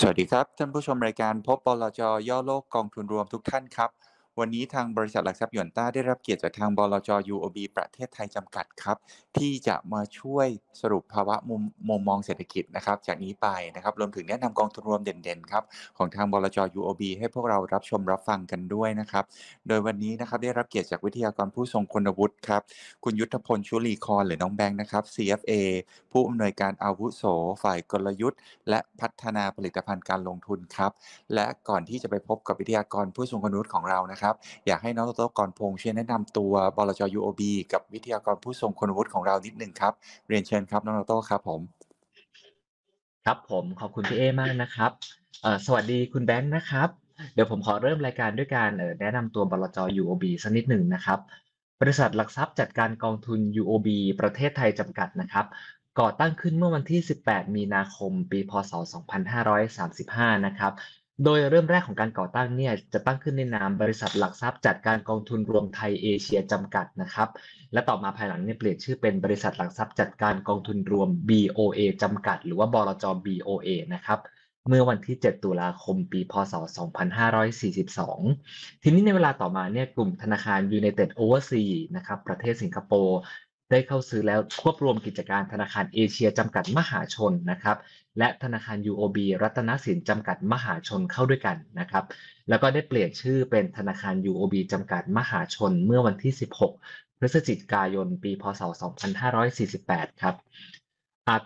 สวัสดีครับ ท่านผู้ชมรายการพบปลจย่อโลกกองทุนรวมทุกท่านครับ วันนี้ทางบริษัทหลักทรัพย์หยวนต้าได้รับเกียรติจากทางบลจ UOB ประเทศไทยจำกัดครับ ที่จะมาช่วยสรุปภาวะมุมมุมมองเศรษฐกิจนะครับ จากนี้ไปนะครับรวมถึงแนะนำกองทุนรวมเด่นๆครับของทางบลจ UOB ให้พวกเรารับชมรับฟังกันด้วยนะครับ โดยวันนี้นะครับได้รับเกียรติจากวิทยากรผู้ทรงคุณวุฒิครับ คุณยุทธพลชุลีคอนหรือน้องแบงค์นะครับ CFA ผู้อำนวยการอาวุโสฝ่ายกลยุทธ์ และพัฒนาผลิตภัณฑ์การลงทุนครับ และก่อนที่จะไปพบกับวิทยากรผู้ทรงคุณวุฒิของเรานะครับอยากให้น้องโตโต้ก่อนพงษ์ช่วยแนะนำตัวบลจ UOB กับวิทยากรผู้ทรงคุณวุฒิของเรานิดหนึ่งครับ เรียนเชิญครับน้องโตโต้ครับผม ครับผมขอบคุณพี่เอมากนะครับสวัสดีคุณแบงค์นะครับ เดี๋ยวผมขอเริ่มรายการด้วยการแนะนำตัวบลจ UOB สักนิดหนึ่งนะครับบริษัทหลักทรัพย์จัดการกองทุน UOB ประเทศไทยจำกัดนะครับ ก่อตั้งขึ้นเมื่อวันที่ 18 มีนาคม ปี พศ 2535 นะครับ โดยเริ่มแรกของการก่อตั้งเนี่ยจะตั้งขึ้นในนามบริษัทหลักทรัพย์จัดการกองทุนรวมไทยเอเชียจำกัดนะครับและต่อมาภายหลังเนี่ยเปลี่ยนชื่อเป็นบริษัทหลักทรัพย์จัดการกองทุนรวม BOA จำกัด หรือว่าบลจ BOA นะครับเมื่อวันที่ 7 ตุลาคม ปี พศ 2542 ทีนี้ในเวลาต่อมาเนี่ยกลุ่มธนาคาร United Overseas นะครับประเทศสิงคโปร์ ได้เข้าซื้อแล้วควบรวมกิจการธนาคารเอเชียจำกัดมหาชนนะครับและธนาคาร UOB รัตนสินจำกัดมหาชนเข้าด้วยกันนะครับแล้วก็ได้เปลี่ยนชื่อเป็นธนาคาร UOB จำกัดมหาชนเมื่อวันที่ 16 พฤศจิกายน ปีพศ 2548 ครับ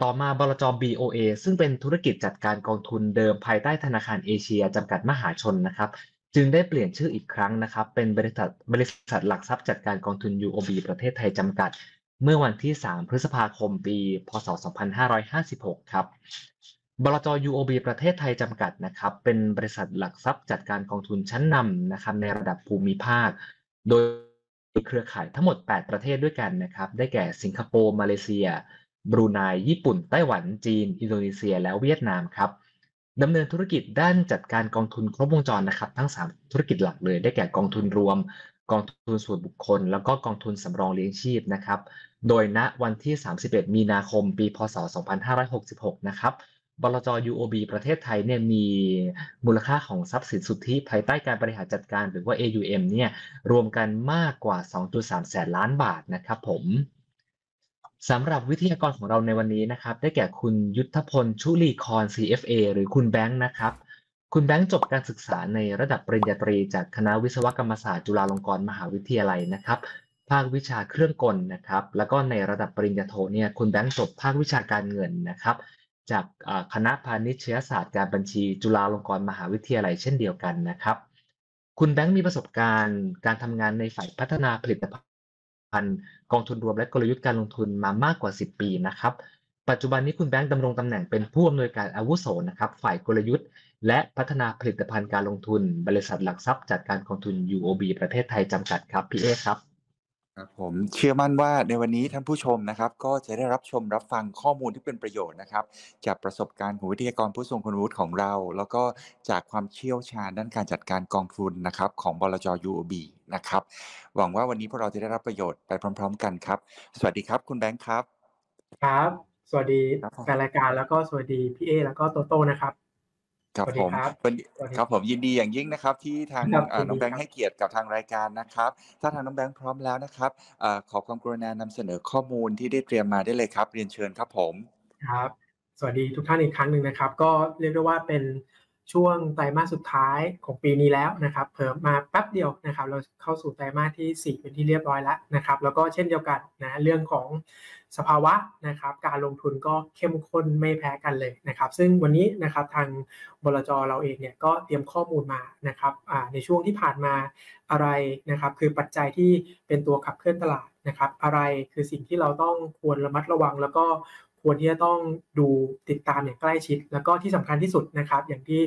ต่อมาบลจ BOA ซึ่งเป็นธุรกิจจัดการกองทุนเดิมภายใต้ธนาคารเอเชียจำกัดมหาชนนะครับจึงได้เปลี่ยนชื่ออีกครั้งนะครับ เป็นบริษัทบริษัทหลักทรัพย์จัดการกองทุน UOB ประเทศไทยจำกัด เมื่อวันที่ 3 พฤษภาคม ปี พศ 2556 ครับ บลจ UOB ประเทศไทยจำกัดนะครับ เป็นบริษัทหลักทรัพย์จัดการกองทุนชั้นนำนะครับในระดับภูมิภาค โดยเครือข่ายทั้งหมด 8 ประเทศด้วยกันนะครับ ได้แก่สิงคโปร์ มาเลเซีย บรูไน ญี่ปุ่น ไต้หวัน จีน อินโดนีเซีย และเวียดนามครับดำเนินธุรกิจด้านจัดการกองทุนครบวงจรนะครับ ทั้ง 3 ธุรกิจหลักเลย ได้แก่กองทุนรวม กองทุนส่วนบุคคล แล้วก็กองทุนสำรองเลี้ยงชีพนะครับ โดยณวันที่ 31 มีนาคม ปี พศ 2566 นะครับบลจ UOB ประเทศไทยเนี่ยมีมูลค่าของทรัพย์สินสุทธิภายใต้การบริหารจัดการหรือว่า AUM เนี่ยรวมกันมากกว่า 2.3 แสนล้านบาทนะครับผมสำหรับวิทยากรของเราในวันนี้นะครับ ได้แก่คุณยุทธพล ชุลีคอน CFA หรือคุณแบงค์นะครับ คุณแบงค์จบการศึกษาในระดับปริญญาตรีจากคณะวิศวกรรมศาสตร์จุฬาลงกรณ์มหาวิทยาลัยนะครับ ภาควิชาเครื่องกลนะครับ แล้วก็ในระดับปริญญาโทเนี่ยคุณแบงค์จบภาควิชาการเงินนะครับ จากคณะพาณิชยศาสตร์การบัญชี จุฬาลงกรณ์มหาวิทยาลัยเช่นเดียวกันนะครับ คุณแบงค์มีประสบการณ์การทำงานในฝ่ายพัฒนาผลิตภัณฑ์กองทุนรวมและกลยุทธ์การลงทุนมามากกว่า 10 ปีนะครับ ปัจจุบันนี้คุณแบงค์ดำรงตำแหน่งเป็นผู้อำนวยการอาวุโสนะครับ ฝ่ายกลยุทธ์ และพัฒนาผลิตภัณฑ์การลงทุน บริษัทหลักทรัพย์จัดการกองทุน UOB ประเทศไทยจำกัดครับพี่เอครับครับผมเชื่อมั่นว่าในวันนี้ท่านผู้ชมนะครับ ก็จะได้รับชมรับฟังข้อมูลที่เป็นประโยชน์นะครับ จากประสบการณ์ของวิทยากรผู้ทรงคุณวุฒิของเรา แล้วก็จากความเชี่ยวชาญด้านการจัดการกองทุนนะครับ ของบลจ UOB นะครับหวังว่าวันนี้พวกเราจะได้รับประโยชน์ไปพร้อม ๆ กันครับ สวัสดีครับคุณแบงค์ครับ ครับ สวัสดีครับผมแฟนรายการแล้วก็สวัสดีพี่เอแล้วก็โตโต้นะครับ ครับสวัสดีผมครับวันนี้สวัสดีครับผมยินดีอย่างยิ่งนะครับ ที่ทางครับอ่ายินดีน้องแบงครัค์บให้เกียรติกับทางรายการนะครับ ถ้าทางน้องแบงค์พร้อมแล้วนะครับอ่าขอความกรุณานำเสนอข้อมูลที่ได้เตรียมมาได้เลยครับ เรียนเชิญครับผมครับ สวัสดีทุกท่านอีกครั้งหนึ่งนะครับ ก็เรียกได้ว่าเป็น ช่วงไตรมาสสุดท้ายของปีนี้แล้วนะครับเพิ่มมาแป๊บเดียวนะครับ เราเข้าสู่ไตรมาสที่ 4 เป็นที่เรียบร้อยแล้วนะครับ แล้วก็เช่นเดียวกันนะเรื่องของสภาวะนะครับ การลงทุนก็เข้มข้นไม่แพ้กันเลยนะครับ ซึ่งวันนี้นะครับทางบลจเราเองเนี่ยก็เตรียมข้อมูลมานะครับอ่าในช่วงที่ผ่านมาอะไรนะครับ คือปัจจัยที่เป็นตัวขับเคลื่อนตลาดนะครับ อะไรคือสิ่งที่เราต้องควรระมัดระวังแล้วก็ ควรที่จะต้องดูติดตามอย่างใกล้ชิด แล้วก็ที่สำคัญที่สุดนะครับ อย่างที่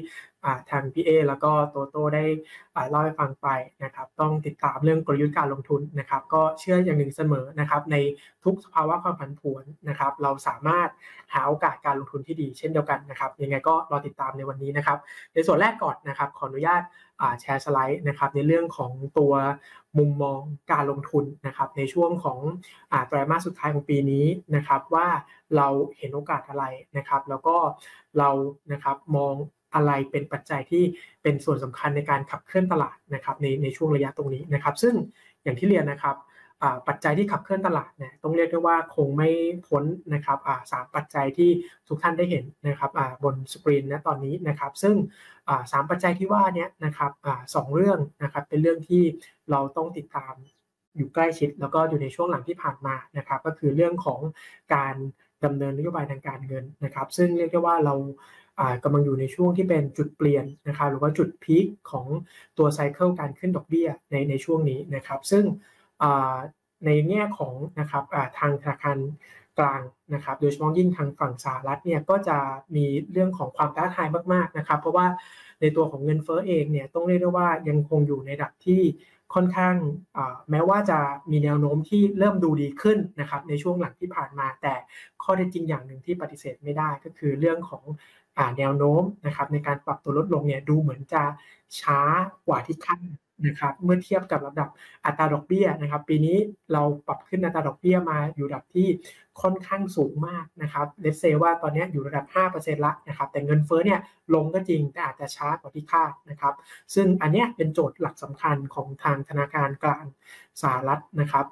ทางพี่เอแล้วก็โตโต้ได้เล่าให้ฟังไปนะครับต้องติดตามเรื่องกลยุทธ์การลงทุนนะครับ ก็เชื่ออย่างหนึ่งเสมอนะครับ ในทุกสภาวะความผันผวนนะครับ เราสามารถหาโอกาสการลงทุนที่ดีเช่นเดียวกันนะครับ ยังไงก็รอติดตามในวันนี้นะครับ ในส่วนแรกก่อนนะครับ ขออนุญาตแชร์สไลด์นะครับในเรื่องของตัวมุมมองการลงทุนนะครับ ในช่วงของอไตรมาสสุดท้ายของปีนี้นะครับ ว่าเราเห็นโอกาสอะไรนะครับ แล้วก็เรานะครับมอง อะไรเป็นปัจจัยที่เป็นส่วนสำคัญในการขับเคลื่อนตลาดนะครับในในช่วงระยะตรงนี้นะครับ ซึ่งอย่างที่เรียนนะครับปัจจัยที่ขับเคลื่อนตลาดเนี่ยต้องเรียกได้ว่าคงไม่พ้นนะครับสามปัจจัยที่ทุกท่านได้เห็นนะครับบนสกรีนนะตอนนี้นะครับ ซึ่งสามปัจจัยที่ว่านี้นะครับสองเรื่องนะครับเป็นเรื่องที่เราต้องติดตามอยู่ใกล้ชิด แล้วก็อยู่ในช่วงหลังที่ผ่านมานะครับ ก็คือเรื่องของการดำเนินนโยบายทางการเงินนะครับ ซึ่งเรียกได้ว่าเรา กำลังอยู่ในช่วงที่เป็นจุดเปลี่ยนนะครับหรือว่าจุดพีคของตัวไซเคิลการขึ้นดอกเบี้ยในในช่วงนี้นะครับ ซึ่งในแง่ของนะครับทางธนาคารกลางนะครับโดยเฉพาะยิ่งทางฝั่งสหรัฐเนี่ยก็จะมีเรื่องของความท้าทายมากๆนะครับ เพราะว่าในตัวของเงินเฟ้อเองเนี่ยต้องเรียกได้ว่ายังคงอยู่ในระดับที่ค่อนข้างแม้ว่าจะมีแนวโน้มที่เริ่มดูดีขึ้นนะครับในช่วงหลังที่ผ่านมา แต่ข้อเท็จจริงอย่างหนึ่งที่ปฏิเสธไม่ได้ก็คือเรื่องของ แนวโน้มนะครับในการปรับตัวลดลงเนี่ยดูเหมือนจะช้ากว่าที่คาดนะครับเมื่อเทียบกับระดับอัตราดอกเบี้ยนะครับ ปีนี้เราปรับขึ้นอัตราดอกเบี้ยมาอยู่ระดับที่ค่อนข้างสูงมากนะครับเลสเซว่าตอนนี้อยู่ระดับ 5%ละนะครับแต่เงินเฟ้อเนี่ยลงก็จริงแต่อาจจะช้ากว่าที่คาดนะครับ ซึ่งอันนี้เป็นโจทย์หลักสำคัญของทางธนาคารกลางสหรัฐนะครับ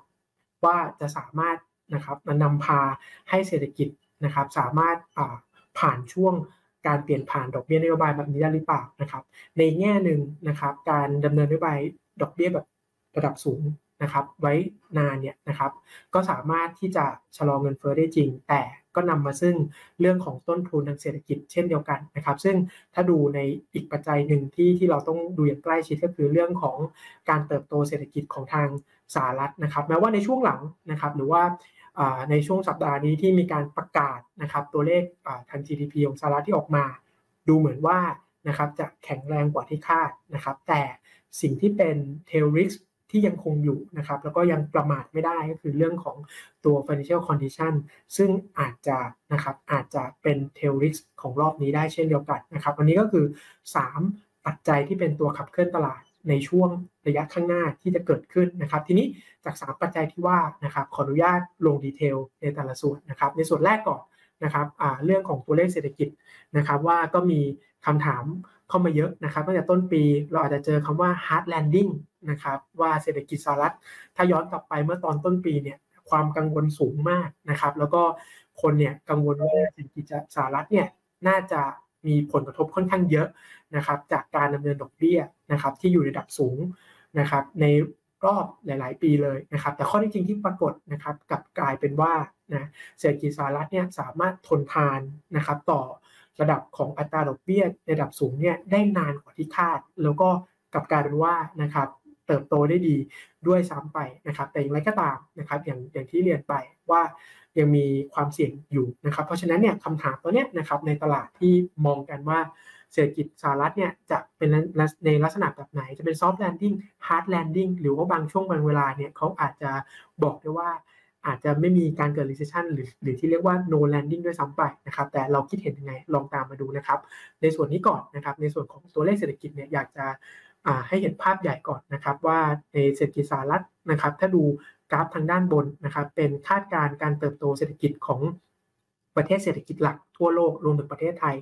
ว่าจะสามารถนะครับนำพาให้เศรษฐกิจนะครับสามารถผ่านช่วง การเปลี่ยนผ่านดอกเบี้ยนโยบายแบบนี้ได้หรือเปล่านะครับ ในแง่หนึ่งนะครับ การดำเนินนโยบายดอกเบี้ยแบบระดับสูงนะครับ ไว้นานเนี่ยนะครับ ก็สามารถที่จะชะลอเงินเฟ้อได้จริง แต่ก็นำมาซึ่งเรื่องของต้นทุนทางเศรษฐกิจเช่นเดียวกันนะครับ ซึ่งถ้าดูในอีกปัจจัยหนึ่งที่ที่เราต้องดูอย่างใกล้ชิดก็คือเรื่องของการเติบโตเศรษฐกิจของทางสหรัฐนะครับ แม้ว่าในช่วงหลังนะครับ หรือว่า ในช่วงสัปดาห์นี้ที่มีการประกาศนะครับตัวเลขทาง GDP ของสหรัฐที่ออกมา ดูเหมือนว่านะครับจะแข็งแรงกว่าที่คาดนะครับ แต่สิ่งที่เป็น tail risk ที่ยังคงอยู่นะครับ แล้วก็ยังประมาทไม่ได้ก็คือเรื่องของตัว financial condition ซึ่งอาจจะนะครับอาจจะเป็น tail risk ของรอบนี้ได้เช่นเดียวกันนะครับวันนี้ก็คือ 3 ปัจจัยที่เป็นตัวขับเคลื่อนตลาดในช่วง ระยะข้างหน้าที่จะเกิดขึ้นนะครับ ทีนี้จาก 3 ปัจจัยที่ว่านะครับขออนุญาตลงดีเทลในแต่ละส่วนนะครับ ในส่วนแรกก่อนนะครับเรื่องของตัวเลขเศรษฐกิจนะครับ ว่าก็มีคำถามเข้ามาเยอะนะครับตั้งแต่ต้นปีเราอาจจะเจอคำว่า hard landing นะครับว่าเศรษฐกิจสหรัฐถ้าย้อนกลับไปเมื่อตอนต้นปีเนี่ยความกังวลสูงมากนะครับ แล้วก็คนเนี่ยกังวลว่าเศรษฐกิจสหรัฐเนี่ยน่าจะมีผลกระทบค่อนข้างเยอะนะครับ จากการดำเนินดอกเบี้ยนะครับ ที่อยู่ในระดับสูง นะครับในรอบหลาย ๆ ปีเลยนะครับแต่ข้อที่จริงที่ปรากฏนะครับกับกลายเป็นว่านะเศรษฐกิจสหรัฐเนี่ยสามารถทนทานนะครับต่อระดับของอัตราดอกเบี้ยในระดับสูงเนี่ยได้นานกว่าที่คาด แล้วก็กลับกลายเป็นว่านะครับเติบโตได้ดีด้วยซ้ำไปนะครับ แต่อย่างไรก็ตามนะครับอย่างอย่างที่เรียนไปว่ายังมีความเสี่ยงอยู่นะครับ เพราะฉะนั้นเนี่ยคำถามตัวเนี้ยนะครับในตลาดที่มองกันว่า เศรษฐกิจสหรัฐเนี่ยจะเป็นในลักษณะแบบไหน จะเป็น soft landing hard landing หรือว่าบางช่วงบางเวลาเนี่ยเขาอาจจะบอกได้ว่าอาจจะไม่มีการเกิด recession หรือหรือที่เรียกว่า no landing ด้วยซ้ำไปนะครับ แต่เราคิดเห็นยังไงลองตามมาดูนะครับ ในส่วนนี้ก่อนนะครับ ในส่วนของตัวเลขเศรษฐกิจเนี่ยอยากจะให้เห็นภาพใหญ่ก่อนนะครับ ว่าในเศรษฐกิจสหรัฐนะครับ ถ้าดูกราฟทางด้านบนนะครับ เป็นคาดการณ์การเติบโตเศรษฐกิจของ ประเทศเศรษฐกิจหลักทั่วโลกรวมถึงประเทศไทย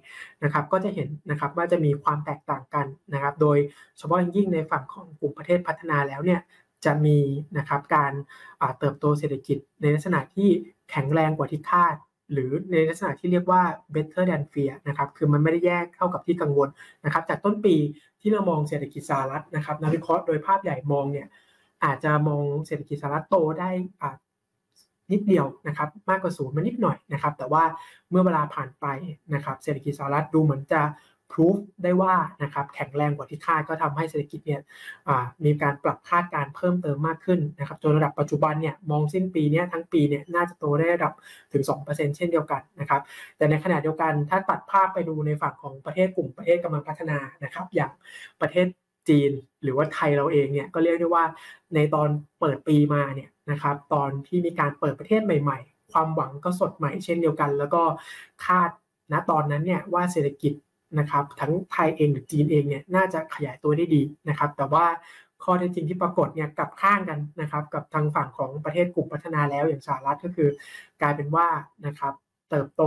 นะครับ ก็จะเห็นนะครับว่าจะมีความแตกต่างกันนะครับ โดยเฉพาะยิ่งในฝั่งของกลุ่มประเทศพัฒนาแล้วเนี่ยจะมีนะครับการเติบโตเศรษฐกิจในลักษณะที่แข็งแรงกว่าที่คาด หรือในลักษณะที่เรียกว่า better than fear นะครับคือมันไม่ได้แยกเท่ากับที่กังวลนะครับจากต้นปีที่เรามองเศรษฐกิจสหรัฐนะครับนักวิเคราะห์โดยภาพใหญ่มองเนี่ยอาจจะมองเศรษฐกิจสหรัฐโตได้ นิดเดียวนะครับมากกว่าศูนย์มานิดหน่อยนะครับแต่ว่าเมื่อเวลาผ่านไปนะครับเศรษฐกิจสหรัฐดูเหมือนจะพิสูจได้ว่านะครับแข็งแรงกว่าที่คาดก็ทำให้เศรษฐกิจเนี่ยมีการปรับคาดการเพิ่มเติมมากขึ้นนะครับจนระดับปัจจุบันเนี่ยมองสิ้นปีนี้ทั้งปีเนี่ยน่าจะโตได้ระดับถึง 2%เช่นเดียวกันนะครับแต่ในขณะเดียวกันถ้าตัดภาพไปดูในฝั่งของประเทศกลุ่มประเทศกำลังพัฒนานะครับอย่างประเทศ จีน หรือว่าไทยเราเองเนี่ยก็เรียกได้ว่าในตอนเปิดปีมาเนี่ยนะครับตอนที่มีการเปิดประเทศใหม่ ๆ ความหวังก็สดใหม่เช่นเดียวกัน แล้วก็คาดณตอนนั้นเนี่ยว่าเศรษฐกิจนะครับทั้งไทยเองหรือจีนเองเนี่ยน่าจะขยายตัวได้ดีนะครับ แต่ว่าข้อเท็จจริงที่ปรากฏเนี่ยกลับข้างกันนะครับกับทางฝั่งของประเทศกลุ่มพัฒนาแล้วอย่างสหรัฐก็คือกลายเป็นว่านะครับเติบโต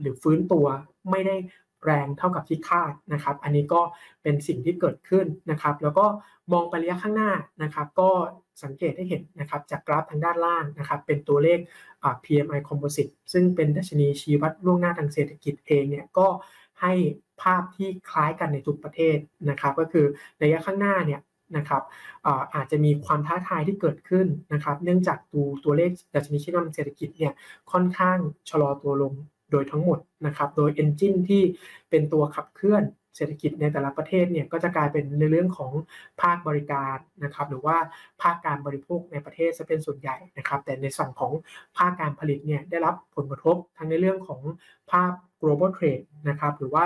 หรือฟื้นตัวไม่ได้ แรงเท่ากับที่คาดนะครับ อันนี้ก็เป็นสิ่งที่เกิดขึ้นนะครับ แล้วก็มองไประยะข้างหน้านะครับ ก็สังเกตให้เห็นนะครับจากกราฟทางด้านล่างนะครับ เป็นตัวเลข PMI Composite ซึ่งเป็นดัชนีชี้วัดล่วงหน้าทางเศรษฐกิจเองเนี่ยก็ให้ภาพที่คล้ายกันในทุกประเทศนะครับ ก็คือระยะข้างหน้าเนี่ยนะครับอาจจะมีความท้าทายที่เกิดขึ้นนะครับ เนื่องจากตัวตัวเลขดัชนีชี้นำเศรษฐกิจเนี่ยค่อนข้างชะลอตัวลง โดยทั้งหมดนะครับ โดยเอนจินที่เป็นตัวขับเคลื่อนเศรษฐกิจในแต่ละประเทศเนี่ยก็จะกลายเป็นในเรื่องของภาคบริการนะครับหรือว่าภาคการบริโภคในประเทศจะเป็นส่วนใหญ่นะครับ แต่ในส่วนของภาคการผลิตเนี่ยได้รับผลกระทบทั้งในเรื่องของภาพ global trade นะครับหรือว่า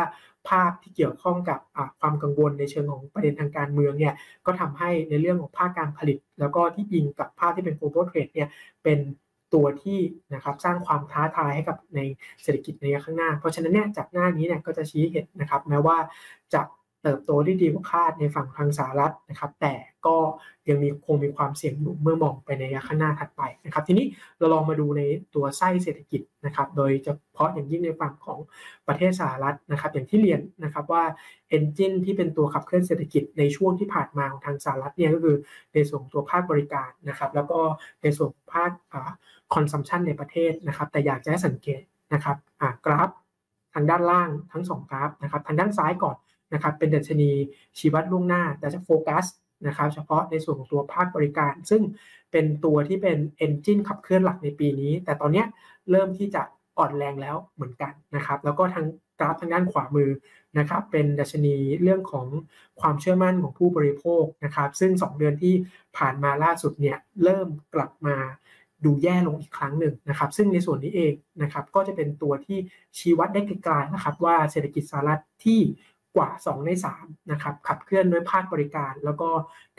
ภาพที่เกี่ยวข้องกับความกังวลในเชิงของประเด็นทางการเมืองเนี่ยก็ทำให้ในเรื่องของภาคการผลิต แล้วก็ที่อิงกับภาพที่เป็น global trade เนี่ยเป็น ตัวที่นะครับสร้างความท้าทายให้กับในเศรษฐกิจในระยะข้างหน้า เพราะฉะนั้นเนี่ยจากหน้านี้เนี่ยก็จะชี้เห็นนะครับแม้ว่าจะ เติบโตได้ดีกว่าคาดในฝั่งทางสหรัฐนะครับ แต่ก็ยังมีคงมีความเสี่ยงอยู่เมื่อมองไปในระยะข้างหน้าถัดไปนะครับ ทีนี้เราลองมาดูในตัวไส้เศรษฐกิจนะครับ โดยเฉพาะอย่างยิ่งในฝั่งของประเทศสหรัฐนะครับ อย่างที่เรียนนะครับว่า engine ที่เป็นตัวขับเคลื่อนเศรษฐกิจในช่วงที่ผ่านมาของทางสหรัฐเนี่ยก็คือในส่วนตัวภาคบริการนะครับ แล้วก็ในส่วนภาค consumption ในประเทศนะครับ แต่อยากจะให้สังเกตนะครับกราฟทางด้านล่างทั้ง 2 กราฟนะครับ ทางด้านซ้ายก่อน นะครับเป็นดัชนีชี้วัดล่วงหน้า แต่จะโฟกัสนะครับเฉพาะในส่วนของตัวภาคบริการ ซึ่งเป็นตัวที่เป็น engine ขับเคลื่อนหลักในปีนี้ แต่ตอนนี้เริ่มที่จะอ่อนแรงแล้วเหมือนกันนะครับแล้วก็ทางกราฟทางด้านขวามือนะครับเป็นดัชนีเรื่องของความเชื่อมั่นของผู้บริโภคนะครับซึ่ง 2 เดือนที่ผ่านมาล่าสุดเนี่ยเริ่มกลับมาดูแย่ลงอีกครั้งหนึ่งนะครับซึ่งในส่วนนี้เองนะครับก็จะเป็นตัวที่ชี้วัดได้ไกลๆนะครับว่าเศรษฐกิจสหรัฐที่ กว่า 2 ใน3นะครับขับเคลื่อนด้วยภาคบริการ แล้วก็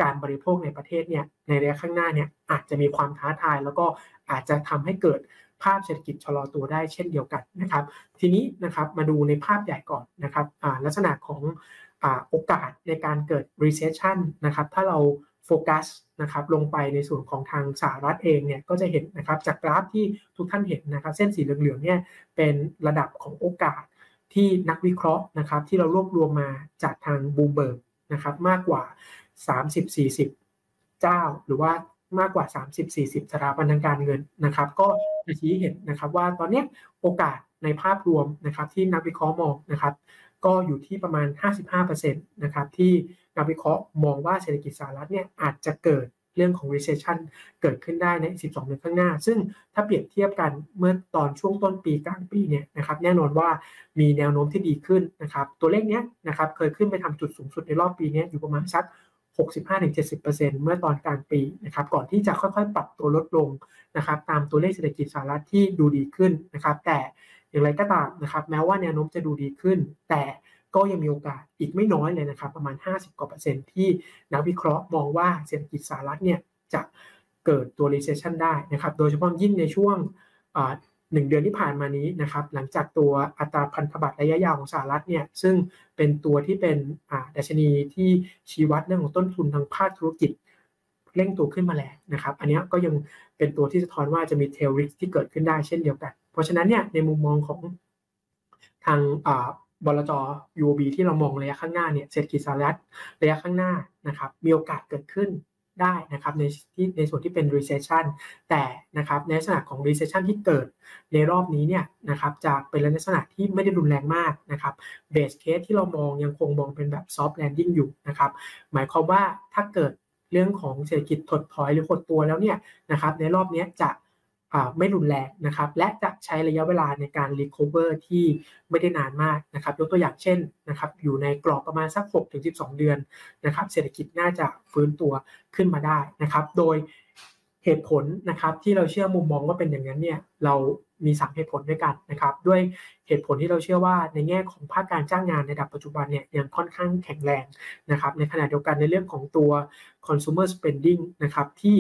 การบริโภคในประเทศเนี่ยในระยะข้างหน้าเนี่ยอาจจะมีความท้าทาย แล้วก็อาจจะทำให้เกิดภาพเศรษฐกิจชะลอตัวได้เช่นเดียวกันนะครับ ทีนี้นะครับมาดูในภาพใหญ่ก่อนนะครับลักษณะของอโอกาสในการเกิด recession นะครับถ้าเราโฟกัสนะครับลงไปในส่วนของทางสหรัฐเองเนี่ยก็จะเห็นนะครับจากกราฟที่ทุกท่านเห็นนะครับเส้นสีเหลืองๆเนี่ยเป็นระดับของโอกาส ที่นักวิเคราะห์นะครับที่เรารวบรวมมาจากทางบูมเบิร์กนะครับมากกว่า 30-40 เจ้า หรือว่ามากกว่า 30-40 สถาบันทางการเงินนะครับ ก็จะชี้เห็นนะครับว่าตอนนี้โอกาสในภาพรวมนะครับที่นักวิเคราะห์มองนะครับ ก็อยู่ที่ประมาณ 55%นะครับที่นักวิเคราะห์มองว่าเศรษฐกิจสหรัฐเนี่ยอาจจะเกิด เรื่องของ recession เกิดขึ้นได้ใน 12 เดือนข้างหน้า ซึ่งถ้าเปรียบเทียบกันเมื่อตอนช่วงต้นปีกลางปีเนี่ยนะครับแน่นอนว่ามีแนวโน้มที่ดีขึ้นนะครับตัวเลขเนี้ยนะครับเคยขึ้นไปทำจุดสูงสุดในรอบปีนี้อยู่ประมาณสัก65-70%เมื่อตอนกลางปีนะครับก่อนที่จะค่อยๆ ปรับตัวลดลงนะครับตามตัวเลขเศรษฐกิจสหรัฐที่ดูดีขึ้นนะครับแต่อย่างไรก็ตามนะครับแม้ว่าแนวโน้มจะดูดีขึ้น แต่ ก็ยังมีโอกาสอีกไม่น้อยเลยนะครับ ประมาณ 50กว่าเปอร์เซ็นต์ที่นักวิเคราะห์มองว่าเศรษฐกิจสหรัฐเนี่ยจะเกิดตัว recession ได้นะครับ โดยเฉพาะยิ่งในช่วงหนึ่งเดือนที่ผ่านมานี้นะครับ หลังจากตัวอัตราพันธบัตรระยะยาวของสหรัฐเนี่ย ซึ่งเป็นตัวที่เป็นดัชนีที่ชี้วัดเรื่องของต้นทุนทางภาคธุรกิจเร่งตัวขึ้นมาแล้วนะครับ อันนี้ก็ยังเป็นตัวที่สะท้อนว่าจะมีเทลริกที่เกิดขึ้นได้เช่นเดียวกัน เพราะฉะนั้นเนี่ยในมุมมองของทาง บลจ UOB ที่เรามองระยะข้างหน้าเนี่ยเศรษฐกิจสหรัฐระยะข้างหน้านะครับมีโอกาสเกิดขึ้นได้นะครับในที่ในส่วนที่เป็น recession แต่นะครับในลักษณะของ recession ที่เกิดในรอบนี้เนี่ยนะครับจะเป็นลักษณะที่ไม่ได้รุนแรงมากนะครับ base case ที่เรามองยังคงมองเป็นแบบ soft landing อยู่นะครับหมายความว่าถ้าเกิดเรื่องของเศรษฐกิจถดถอยหรือหดตัวแล้วเนี่ยนะครับในรอบนี้จะ ไม่รุนแรงนะครับและจะใช้ระยะเวลาในการ recover ที่ไม่ได้นานมากนะครับยกตัวอย่างเช่นนะครับอยู่ในกรอบประมาณสัก 6-12 เดือนนะครับเศรษฐกิจน่าจะฟื้นตัวขึ้นมาได้นะครับโดยเหตุผลนะครับที่เราเชื่อมุมมองว่าเป็นอย่างนั้นเนี่ย เรามี3เหตุผลด้วยกันนะครับ ด้วยเหตุผลที่เราเชื่อว่าในแง่ของภาคการจ้างงานในระดับปัจจุบันเนี่ยยังค่อนข้างแข็งแรงนะครับ ในขณะเดียวกันในเรื่องของตัว consumer spending นะครับที่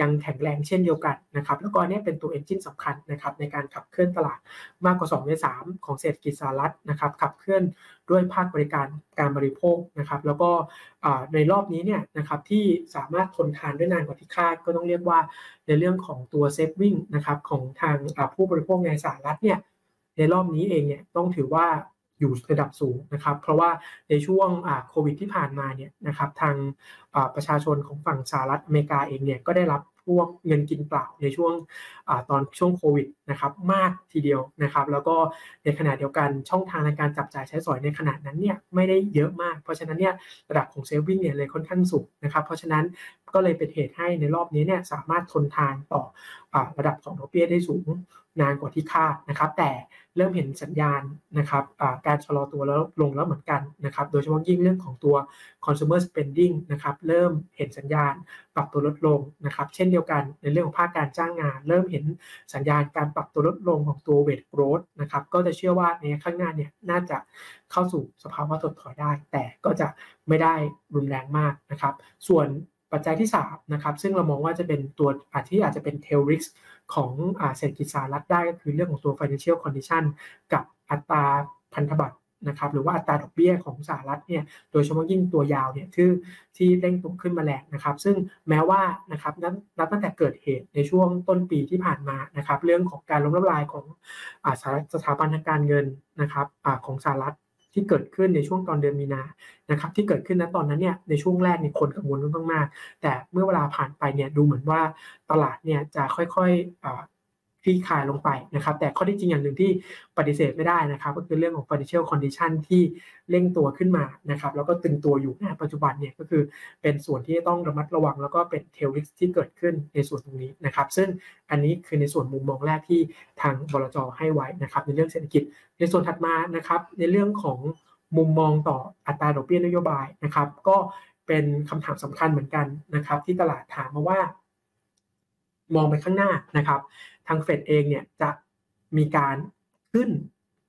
ยังแข็งแรงเช่นเดียวกันนะครับ แล้วก็นี้เป็นตัวเอนจินสำคัญนะครับในการขับเคลื่อนตลาดมากกว่า2ใน3ของเศรษฐกิจสหรัฐนะครับขับเคลื่อนด้วยภาคบริการการบริโภคนะครับ แล้วก็ในรอบนี้เนี่ยนะครับที่สามารถทนทานได้นานกว่าที่คาดก็ต้องเรียกว่าในเรื่องของตัวเซฟวิ่งนะครับของทางผู้บริโภคในสหรัฐเนี่ยในรอบนี้เองเนี่ยต้องถือว่าอยู่ระดับสูงนะครับ เพราะว่าในช่วงโควิดที่ผ่านมาเนี่ยนะครับทางประชาชนของฝั่งสหรัฐอเมริกาเองเนี่ยก็ได้รับ พวกเงินกินเปล่าในช่วงอตอนช่วงโควิดนะครับมากทีเดียวนะครับ แล้วก็ในขณะเดียวกันช่องทางในการจับจ่ายใช้สอยในขณะนั้นเนี่ยไม่ได้เยอะมาก เพราะฉะนั้นเนี่ยระดับของเซฟวิ่งเนี่ยเลยค่อนข้างสูงนะครับ เพราะฉะนั้นก็เลยเป็นเหตุให้ในรอบนี้เนี่ยสามารถทนทานต่ออ ระดับของดอกเบี้ยได้สูงนานกว่าที่คาดนะครับ แต่เริ่มเห็นสัญญาณนะครับการชะลอตัวแล้วลงแล้วเหมือนกันนะครับ โดยเฉพาะยิ่งเรื่องของตัว consumer spending นะครับเริ่มเห็นสัญญาณปรับตัวลดลงนะครับ เช่นเดียวกันในเรื่องของภาคการจ้างงาน เริ่มเห็นสัญญาณการปรับตัวลดลงของตัว wage growth นะครับ ก็จะเชื่อว่าในข้างหน้าเนี่ยน่าจะเข้าสู่สภาวะถดถอยได้ แต่ก็จะไม่ได้รุนแรงมากนะครับ ส่วน ปัจจัยที่3นะครับซึ่งเรามองว่าจะเป็นตัวอาจที่อาจจะเป็น tail risk ของเศรษฐกิจสหรัฐได้ก็คือเรื่องของตัว financial condition กับอัตราพันธบัตรนะครับหรือว่าอัตราดอกเบี้ยของสหรัฐเนี่ยโดยเฉพาะยิ่งตัวยาวเนี่ยที่ที่เร่งตัวขึ้นมาแรงนะครับ ซึ่งแม้ว่านะครับนับตั้งแต่เกิดเหตุในช่วงต้นปีที่ผ่านมานะครับ เรื่องของการล้มละลายของสถาบันทางการเงินนะครับอของสหรัฐ ที่เกิดขึ้นในช่วงตอนเดือนมีนานะครับที่เกิดขึ้นนะตอนนั้นเนี่ยในช่วงแรกเนี่ยคนกังวลค่อนข้างมาก แต่เมื่อเวลาผ่านไปเนี่ยดูเหมือนว่าตลาดเนี่ยจะค่อยๆ คลี่คลายลงไปนะครับ แต่ข้อที่จริงอย่างหนึ่งที่ปฏิเสธไม่ได้นะครับ ก็คือเรื่องของ financial condition ที่เร่งตัวขึ้นมานะครับ แล้วก็ตึงตัวอยู่ในปัจจุบันเนี่ยก็คือเป็นส่วนที่ต้องระมัดระวัง แล้วก็เป็น tail risk ที่เกิดขึ้นในส่วนตรงนี้นะครับ ซึ่งอันนี้คือในส่วนมุมมองแรกที่ทางบลจให้ไว้นะครับในเรื่องเศรษฐกิจ ในส่วนถัดมานะครับ ในเรื่องของมุมมองต่ออัตราดอกเบี้ยนโยบายนะครับ ก็เป็นคำถามสำคัญเหมือนกันนะครับ ที่ตลาดถามมาว่ามองไปข้างหน้านะครับ ทางเฟดเองเนี่ยจะมีการขึ้น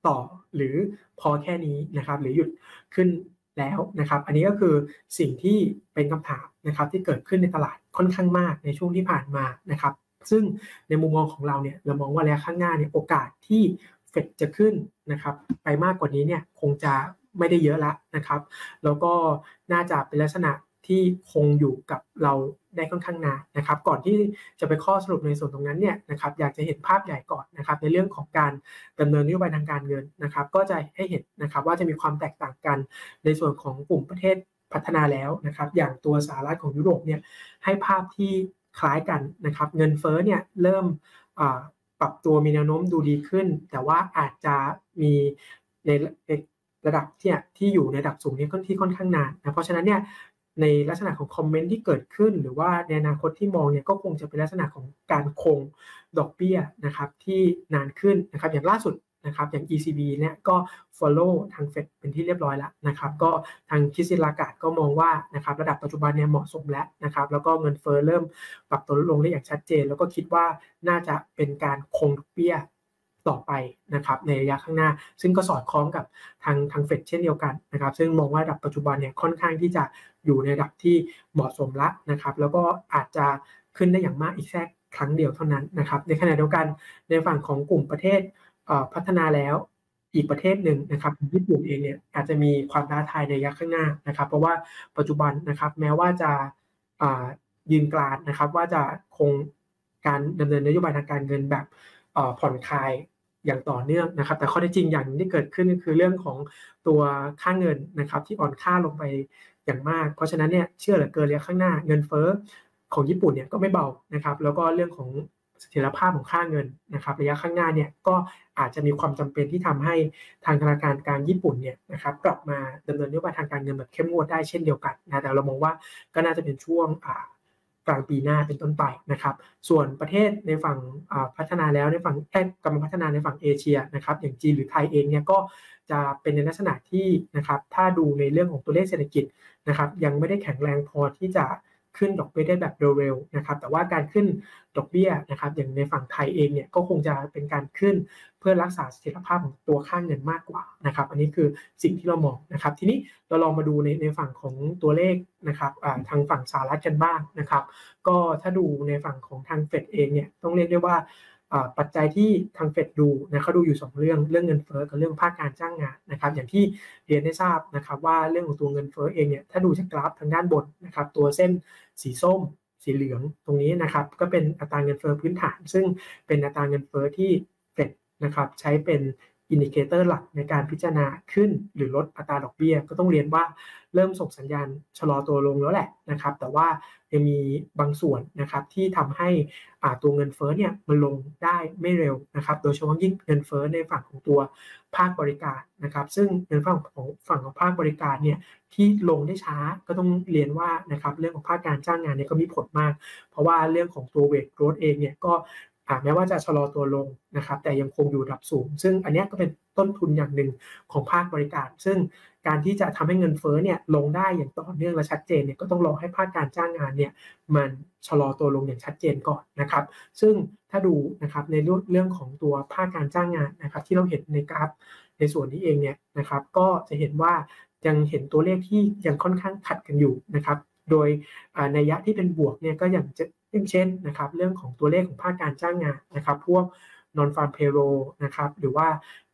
ต่อหรือพอแค่นี้นะครับ หรือหยุดขึ้นแล้วนะครับ อันนี้ก็คือสิ่งที่เป็นคำถามนะครับที่เกิดขึ้นในตลาดค่อนข้างมากในช่วงที่ผ่านมานะครับ ซึ่งในมุมมองของเราเนี่ยเรามองว่าระยะข้างหน้าเนี่ยโอกาสที่เฟดจะขึ้นนะครับไปมากกว่านี้เนี่ยคงจะไม่ได้เยอะละนะครับ แล้วก็น่าจะเป็นลักษณะที่คงอยู่กับเรา ได้ค่อนข้างนานนะครับ ก่อนที่จะไปข้อสรุปในส่วนตรงนั้นเนี่ยนะครับอยากจะเห็นภาพใหญ่ก่อนนะครับ ในเรื่องของการดำเนินนโยบายทางการเงินนะครับ ก็จะให้เห็นนะครับว่าจะมีความแตกต่างกันในส่วนของกลุ่มประเทศพัฒนาแล้วนะครับ อย่างตัวสหรัฐของยุโรปเนี่ยให้ภาพที่คล้ายกันนะครับ เงินเฟ้อเนี่ยเริ่มปรับตัวมีแนวโน้มดูดีขึ้น แต่ว่าอาจจะมีในระดับที่ที่อยู่ในระดับสูงนี้ค่อนที่ค่อนข้างนานนะเพราะฉะนั้นเนี่ย ในลักษณะของคอมเมนต์ที่เกิดขึ้น หรือว่าในอนาคตที่มองเนี่ยก็คงจะเป็นลักษณะของการคงดอกเบี้ยนะครับที่นานขึ้นนะครับอย่างล่าสุดนะครับอย่าง ECB เนี่ยก็ follow ทางเฟดเป็นที่เรียบร้อยแล้วนะครับก็ทางคิสิลากาดก็มองว่านะครับระดับปัจจุบันเนี่ยเหมาะสมแล้วนะครับแล้วก็เงินเฟอ้อเริ่มปรับตัวลดลงได้อย่างชัดเจน แล้วก็คิดว่าน่าจะเป็นการคงดอกเบี้ยต่อไปนะครับในระยะข้างหน้า ซึ่งก็สอดคล้องกับทางทางเฟดเช่นเดียวกันนะครับซึ่งมองว่าระดับปัจจุบันเนี่ยค่อนข้างที่จะ อยู่ในระดับที่เหมาะสมละนะครับ แล้วก็อาจจะขึ้นได้อย่างมากอีกแค่ครั้งเดียวเท่านั้นนะครับ ในขณะเดียวกันในฝั่งของกลุ่มประเทศพัฒนาแล้วอีกประเทศหนึ่งนะครับญี่ปุ่นเองเนี่ยอาจจะมีความท้าทายในระยะข้างหน้านะครับ เพราะว่าปัจจุบันนะครับแม้ว่าจะยืนกลานนะครับ ว่าจะคงการดำเนินนโยบายทางการเงินแบบผ่อนคลายอย่างต่อเนื่องนะครับ แต่ข้อเท็จจริงอย่างที่เกิดขึ้นก็คือเรื่องของตัวค่าเงินนะครับ ที่อ่อนค่าลงไป อย่างมาก เพราะฉะนั้นเนี่ยเชื่อเหลือเกินระยะข้างหน้าเงินเฟ้อของญี่ปุ่นเนี่ยก็ไม่เบานะครับ แล้วก็เรื่องของเสถียรภาพของค่าเงินนะครับระยะข้างหน้าเนี่ยก็อาจจะมีความจำเป็นที่ทำให้ทางธนาคารกลางญี่ปุ่นเนี่ยนะครับกลับมาดำเนินนโยบายทางการเงินแบบเข้มงวดได้เช่นเดียวกันนะแต่เรามองว่าก็น่าจะเป็นช่วงกลางปีหน้าเป็นต้นไปนะครับ ส่วนประเทศในฝั่งพัฒนาแล้วในฝั่งแกำลังพัฒนาในฝั่งเอเชียนะครับอย่างจีนหรือไทยเองเนี่ยก็ จะเป็นในลักษณะที่นะครับถ้าดูในเรื่องของตัวเลขเศรษฐกิจนะครับยังไม่ได้แข็งแรงพอที่จะขึ้นดอกเบี้ยได้แบบเร็วๆนะครับแต่ว่าการขึ้นดอกเบี้ยนะครับอย่างในฝั่งไทยเองเนี่ยก็คงจะเป็นการขึ้นเพื่อรักษาเสถียรภาพของตัวค่างเงินมากกว่านะครับอันนี้คือสิ่งที่เรามองนะครับทีนี้เราลองมาดูในในฝั่งของตัวเลขนะครับทางฝั่งสหรัฐกันบ้างนะครับก็ถ้าดูในฝั่งของทางเฟดเองเนี่ยต้องเรียกได้ว่า ปัจจัยที่ทางเฟดดูนะเขาดูอยู่ 2 เรื่องเรื่องเงินเฟ้อกับเรื่องภาคการจ้างงานนะครับ อย่างที่เรียนได้ทราบนะครับ ว่าเรื่องของตัวเงินเฟ้อเองเนี่ยถ้าดูจากกราฟทางด้านบนนะครับ ตัวเส้นสีส้มสีเหลืองตรงนี้นะครับก็เป็นอัตราเงินเฟ้อพื้นฐาน ซึ่งเป็นอัตราเงินเฟ้อที่เฟดนะครับใช้เป็น indicator หลักในการพิจารณาขึ้นหรือลดอัตราดอกเบี้ย ก็ต้องเรียนว่าเริ่มส่งสัญญาณชะลอตัวลงแล้วแหละนะครับ แต่ว่ายังมีบางส่วนนะครับที่ทำให้ตัวเงินเฟ้อเนี่ยมันลงได้ไม่เร็วนะครับ โดยเฉพาะยิ่งเงินเฟ้อในฝั่งของตัวภาคบริการนะครับ ซึ่งเงินฝั่งของฝั่งของภาคบริการเนี่ยที่ลงได้ช้าก็ต้องเรียนว่านะครับเรื่องของภาคการจ้างงานเนี่ยก็มีผลมาก เพราะว่าเรื่องของตัวเวทโกรดเองเนี่ยก็ แม้ว่าจะชะลอตัวลงนะครับ แต่ยังคงอยู่ระดับสูง ซึ่งอันนี้ก็เป็นต้นทุนอย่างหนึ่งของภาคบริการ ซึ่งการที่จะทำให้เงินเฟ้อเนี่ยลงได้อย่างต่อเนื่องและชัดเจนเนี่ยก็ต้องรอให้ภาคการจ้างงานเนี่ยมันชะลอตัวลงอย่างชัดเจนก่อนนะครับ ซึ่งถ้าดูนะครับในเรื่องของตัวภาคการจ้างงานนะครับ ที่เราเห็นในกราฟในส่วนนี้เองเนี่ยนะครับ ก็จะเห็นว่ายังเห็นตัวเลขที่ยังค่อนข้างขัดกันอยู่นะครับ โดยในยะที่เป็นบวกเนี่ยก็อย่างจะ อย่างเช่นนะครับเรื่องของตัวเลขของภาคการจ้างงานนะครับ พวก non farm payroll นะครับหรือว่า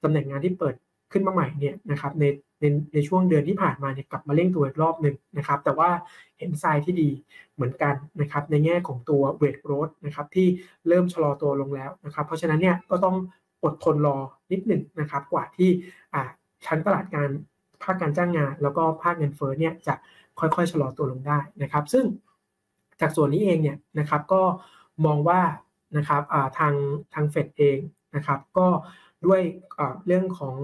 ตำแหน่งงานที่เปิดขึ้นมาใหม่เนี่ยนะครับในในในช่วงเดือนที่ผ่านมาเนี่ยกลับมาเร่งตัวอีกรอบหนึ่งนะครับ แต่ว่าเห็นไซด์ที่ดีเหมือนกันนะครับ ในแง่ของตัวเวทโรดนะครับที่เริ่มชะลอตัวลงแล้วนะครับ เพราะฉะนั้นเนี่ยก็ต้องอดทนรอนิดหนึ่งนะครับ กว่าที่อ่าชั้นตลาดการภาคการจ้างงาน แล้วก็ภาคเงินเฟ้อเนี่ยจะค่อยๆชะลอตัวลงได้นะครับ ซึ่ง จากส่วนนี้เองเนี่ยนะครับก็มองว่านะครับทางทางเฟดเองนะครับก็ด้วยเรื่องของ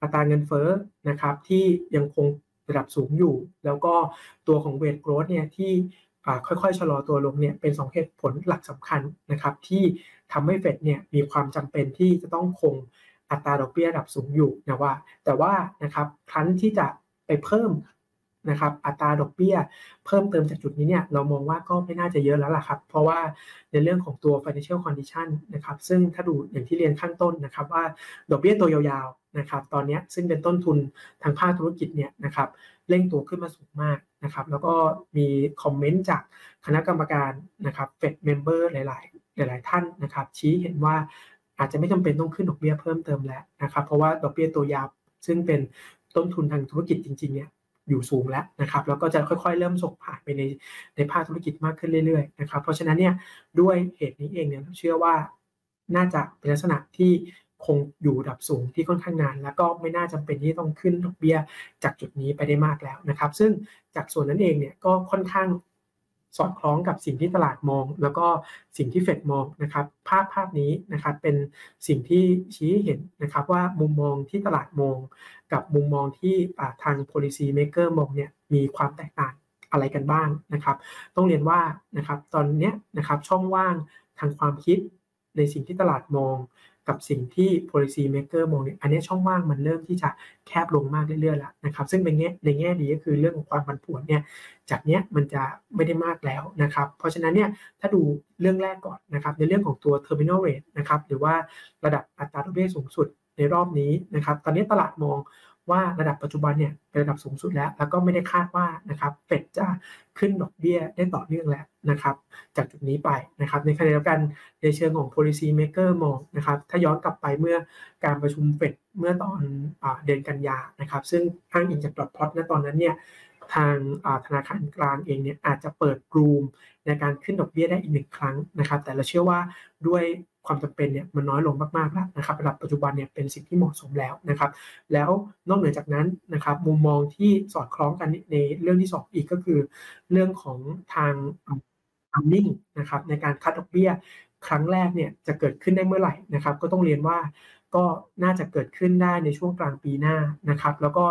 อัตราเงินเฟ้อนะครับที่ยังคงระดับสูงอยู่ แล้วก็ตัวของเวทโกรดเนี่ยที่ค่อยๆชะลอตัวลงเนี่ยเป็น2เหตุผลหลักสำคัญนะครับที่ทำให้เฟดเนี่ยมีความจำเป็นที่จะต้องคงอัตราดอกเบี้ยระดับสูงอยู่นะว่า แต่ว่านะครับครั้นที่จะไปเพิ่ม นะครับอัตราดอกเบี้ย เพิ่มเติมจากจุดนี้เนี่ยเรามองว่าก็ไม่น่าจะเยอะแล้วล่ะครับ เพราะว่าในเรื่องของตัว financial condition นะครับซึ่งถ้าดูอย่างที่เรียนข้างต้นนะครับว่าดอกเบี้ยตัวยาวๆนะครับตอนนี้ซึ่งเป็นต้นทุนทางภาคธุรกิจเนี่ยนะครับเร่งตัวขึ้นมาสูงมากนะครับแล้วก็มี comment จากคณะกรรมการนะครับ Fed member หลาย ๆ หลาย ๆ ท่านนะครับชี้เห็นว่าอาจจะไม่จำเป็นต้องขึ้นดอกเบี้ยเพิ่มเติมแล้วนะครับเพราะว่าดอกเบี้ยตัวยาวซึ่งเป็นต้นทุนทางธุรกิจจริงๆเนี่ย อยู่สูงแล้วนะครับแล้วก็จะค่อยๆ เริ่มส่งผ่านไปในในภาคธุรกิจมากขึ้นเรื่อยๆนะครับเพราะฉะนั้นเนี่ยด้วยเหตุนี้เองเนี่ยเชื่อว่าน่าจะเป็นลักษณะที่คงอยู่ระดับสูงที่ค่อนข้างนาน แล้วก็ไม่น่าจำเป็นที่ต้องขึ้นดอกเบี้ยจากจุดนี้ไปได้มากแล้วนะครับ ซึ่งจากส่วนนั้นเองเนี่ยก็ค่อนข้าง สอดคล้องกับสิ่งที่ตลาดมอง แล้วก็สิ่งที่เฟดมองนะครับภาพภาพนี้นะครับเป็นสิ่งที่ชี้เห็นนะครับว่ามุมมองที่ตลาดมอง กับมุมมองที่ทาง policy maker มองเนี่ยมีความแตกต่างอะไรกันบ้างนะครับ ต้องเรียนว่านะครับตอนนี้นะครับช่องว่างทางความคิดในสิ่งที่ตลาดมอง กับสิ่งที่ policy maker มองเนี่ยอันนี้ช่องว่างมันเริ่มที่จะแคบลงมากเรื่อยๆแล้วนะครับซึ่งในแง่ในแง่ดีก็คือเรื่องของความผันผวนเนี่ยจากเนี้ยมันจะไม่ได้มากแล้วนะครับเพราะฉะนั้นเนี่ยถ้าดูเรื่องแรกก่อนนะครับในเรื่องของตัว terminal rate นะครับหรือว่าระดับอัตราดอกเบี้ยสูงสุดในรอบนี้นะครับตอนนี้ตลาดมอง ว่าระดับปัจจุบันเนี่ยเป็นระดับสูงสุดแล้ว แล้วก็ไม่ได้คาดว่านะครับเฟดจะขึ้นดอกเบี้ยได้ต่อเนื่องแล้วนะครับ จากจุดนี้ไปนะครับ ในขณะเดียวกันในเชิงของ policy maker มองนะครับ ถ้าย้อนกลับไปเมื่อการประชุมเฟดเมื่อตอนเดือนกันยานะครับ ซึ่งอ้างอิงจากดอทพอตณตอนนั้นเนี่ยทางธนาคารกลางเองเนี่ยอาจจะเปิดรูมในการขึ้นดอกเบี้ยได้อีกหนึ่งครั้งนะครับ แต่เราเชื่อว่าด้วย ความจำเป็นเนี่ยมันน้อยลงมากๆแล้วนะครับระดับปัจจุบันเนี่ยเป็นสิ่งที่เหมาะสมแล้วนะครับ แล้วนอกเหนือจากนั้นนะครับมุมมองที่สอดคล้องกันในเรื่องที่ 2 อีกก็คือ เรื่องของทางอัมมิ่งนะครับในการคัดดอกเบี้ยครั้งแรกเนี่ยจะเกิดขึ้นได้เมื่อไหร่นะครับ ก็ต้องเรียนว่าก็น่าจะเกิดขึ้นได้ในช่วงกลางปีหน้านะครับ แล้วก็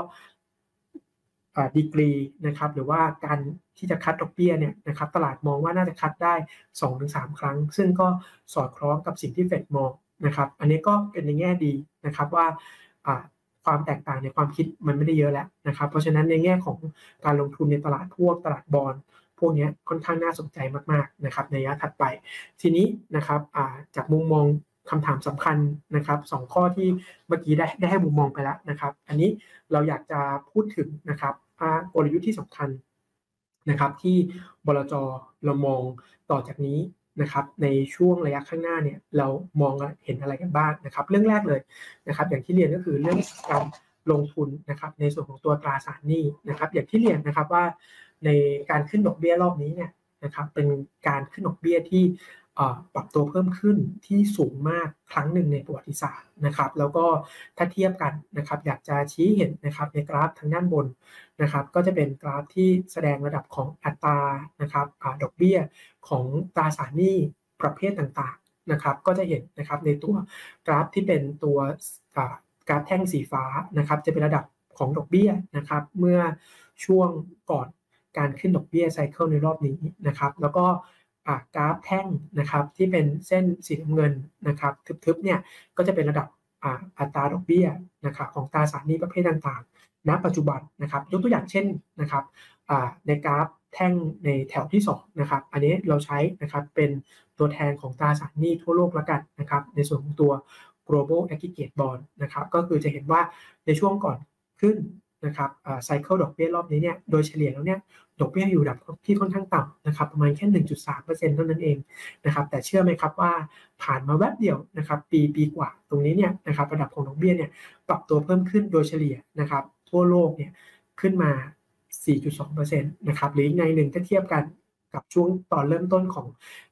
ดีกรีนะครับหรือว่าการที่จะคัดดอกเบี้ยเนี่ยนะครับตลาดมองว่าน่าจะคัดได้ 2-3 ครั้ง ซึ่งก็สอดคล้องกับสิ่งที่เฟดมองนะครับอันนี้ก็เป็นในแง่ดีนะครับว่าความแตกต่างในความคิดมันไม่ได้เยอะแล้วนะครับ เพราะฉะนั้นในแง่ของการลงทุนในตลาดพวกตลาดบอลพวกนี้ค่อนข้างน่าสนใจมากๆนะครับในระยะถัดไป ทีนี้นะครับจากมุมมองคำถามสำคัญนะครับสข้อที่เมื่อกี้ได้ได้ให้มุมมองไปแล้วนะครับ อันนี้เราอยากจะพูดถึงนะครับ กลยุทธ์ที่สำคัญนะครับ ที่บลจเรามองต่อจากนี้นะครับ ในช่วงระยะข้างหน้าเนี่ยเรามองเห็นอะไรกันบ้างนะครับ เรื่องแรกเลยนะครับ อย่างที่เรียนก็คือเรื่องการลงทุนนะครับ ในส่วนของตัวตราสารหนี้นะครับ อย่างที่เรียนนะครับว่าในการขึ้นดอกเบี้ยรอบนี้เนี่ยนะครับ เป็นการขึ้นดอกเบี้ยที่ ปรับตัวเพิ่มขึ้นที่สูงมากครั้งหนึ่งในประวัติศาสตร์นะครับ แล้วก็ถ้าเทียบกันนะครับ อยากจะชี้เห็นนะครับในกราฟทางด้านบนนะครับ ก็จะเป็นกราฟที่แสดงระดับของอัตรานะครับดอกเบี้ยของตราสารหนี้ประเภทต่างๆนะครับ ก็จะเห็นนะครับในตัวกราฟที่เป็นตัวกราฟแท่งสีฟ้านะครับ จะเป็นระดับของดอกเบี้ยนะครับ เมื่อช่วงก่อนการขึ้นดอกเบี้ยไซเคิลในรอบนี้นะครับ แล้วก็ กราฟแท่งนะครับที่เป็นเส้นสีน้ำเงินนะครับทึบๆเนี่ยก็จะเป็นระดับอัตราดอกเบี้ยนะครับของตราสารหนี้ประเภทต่างๆ ณ ปัจจุบันนะครับยกตัวอย่างเช่นนะครับในกราฟแท่งในแถวที่2นะครับอันนี้เราใช้นะครับเป็นตัวแทนของตราสารหนี้ทั่วโลกแล้วกันนะครับในส่วนของตัว global aggregate bond นะครับก็คือจะเห็นว่าในช่วงก่อนขึ้นนะครับไซเคิลดอกเบี้ยรอบนี้เนี่ยโดยเฉลี่ยแล้วเนี่ย ดอกเบี้ยอยู่ระดับที่ค่อนข้างต่ำนะครับประมาณแค่ 1.3%เท่านั้นเองนะครับแต่เชื่อไหมครับว่าผ่านมาแวบเดียวนะครับปีปีกว่าตรงนี้เนี่ยนะครับระดับของดอกเบี้ยเนี่ยปรับตัวเพิ่มขึ้นโดยเฉลี่ยนะครับทั่วโลกเนี่ยขึ้นมา 4.2%นะครับหรือในหนึ่งถ้าเทียบกันกับช่วงตอนเริ่มต้นของ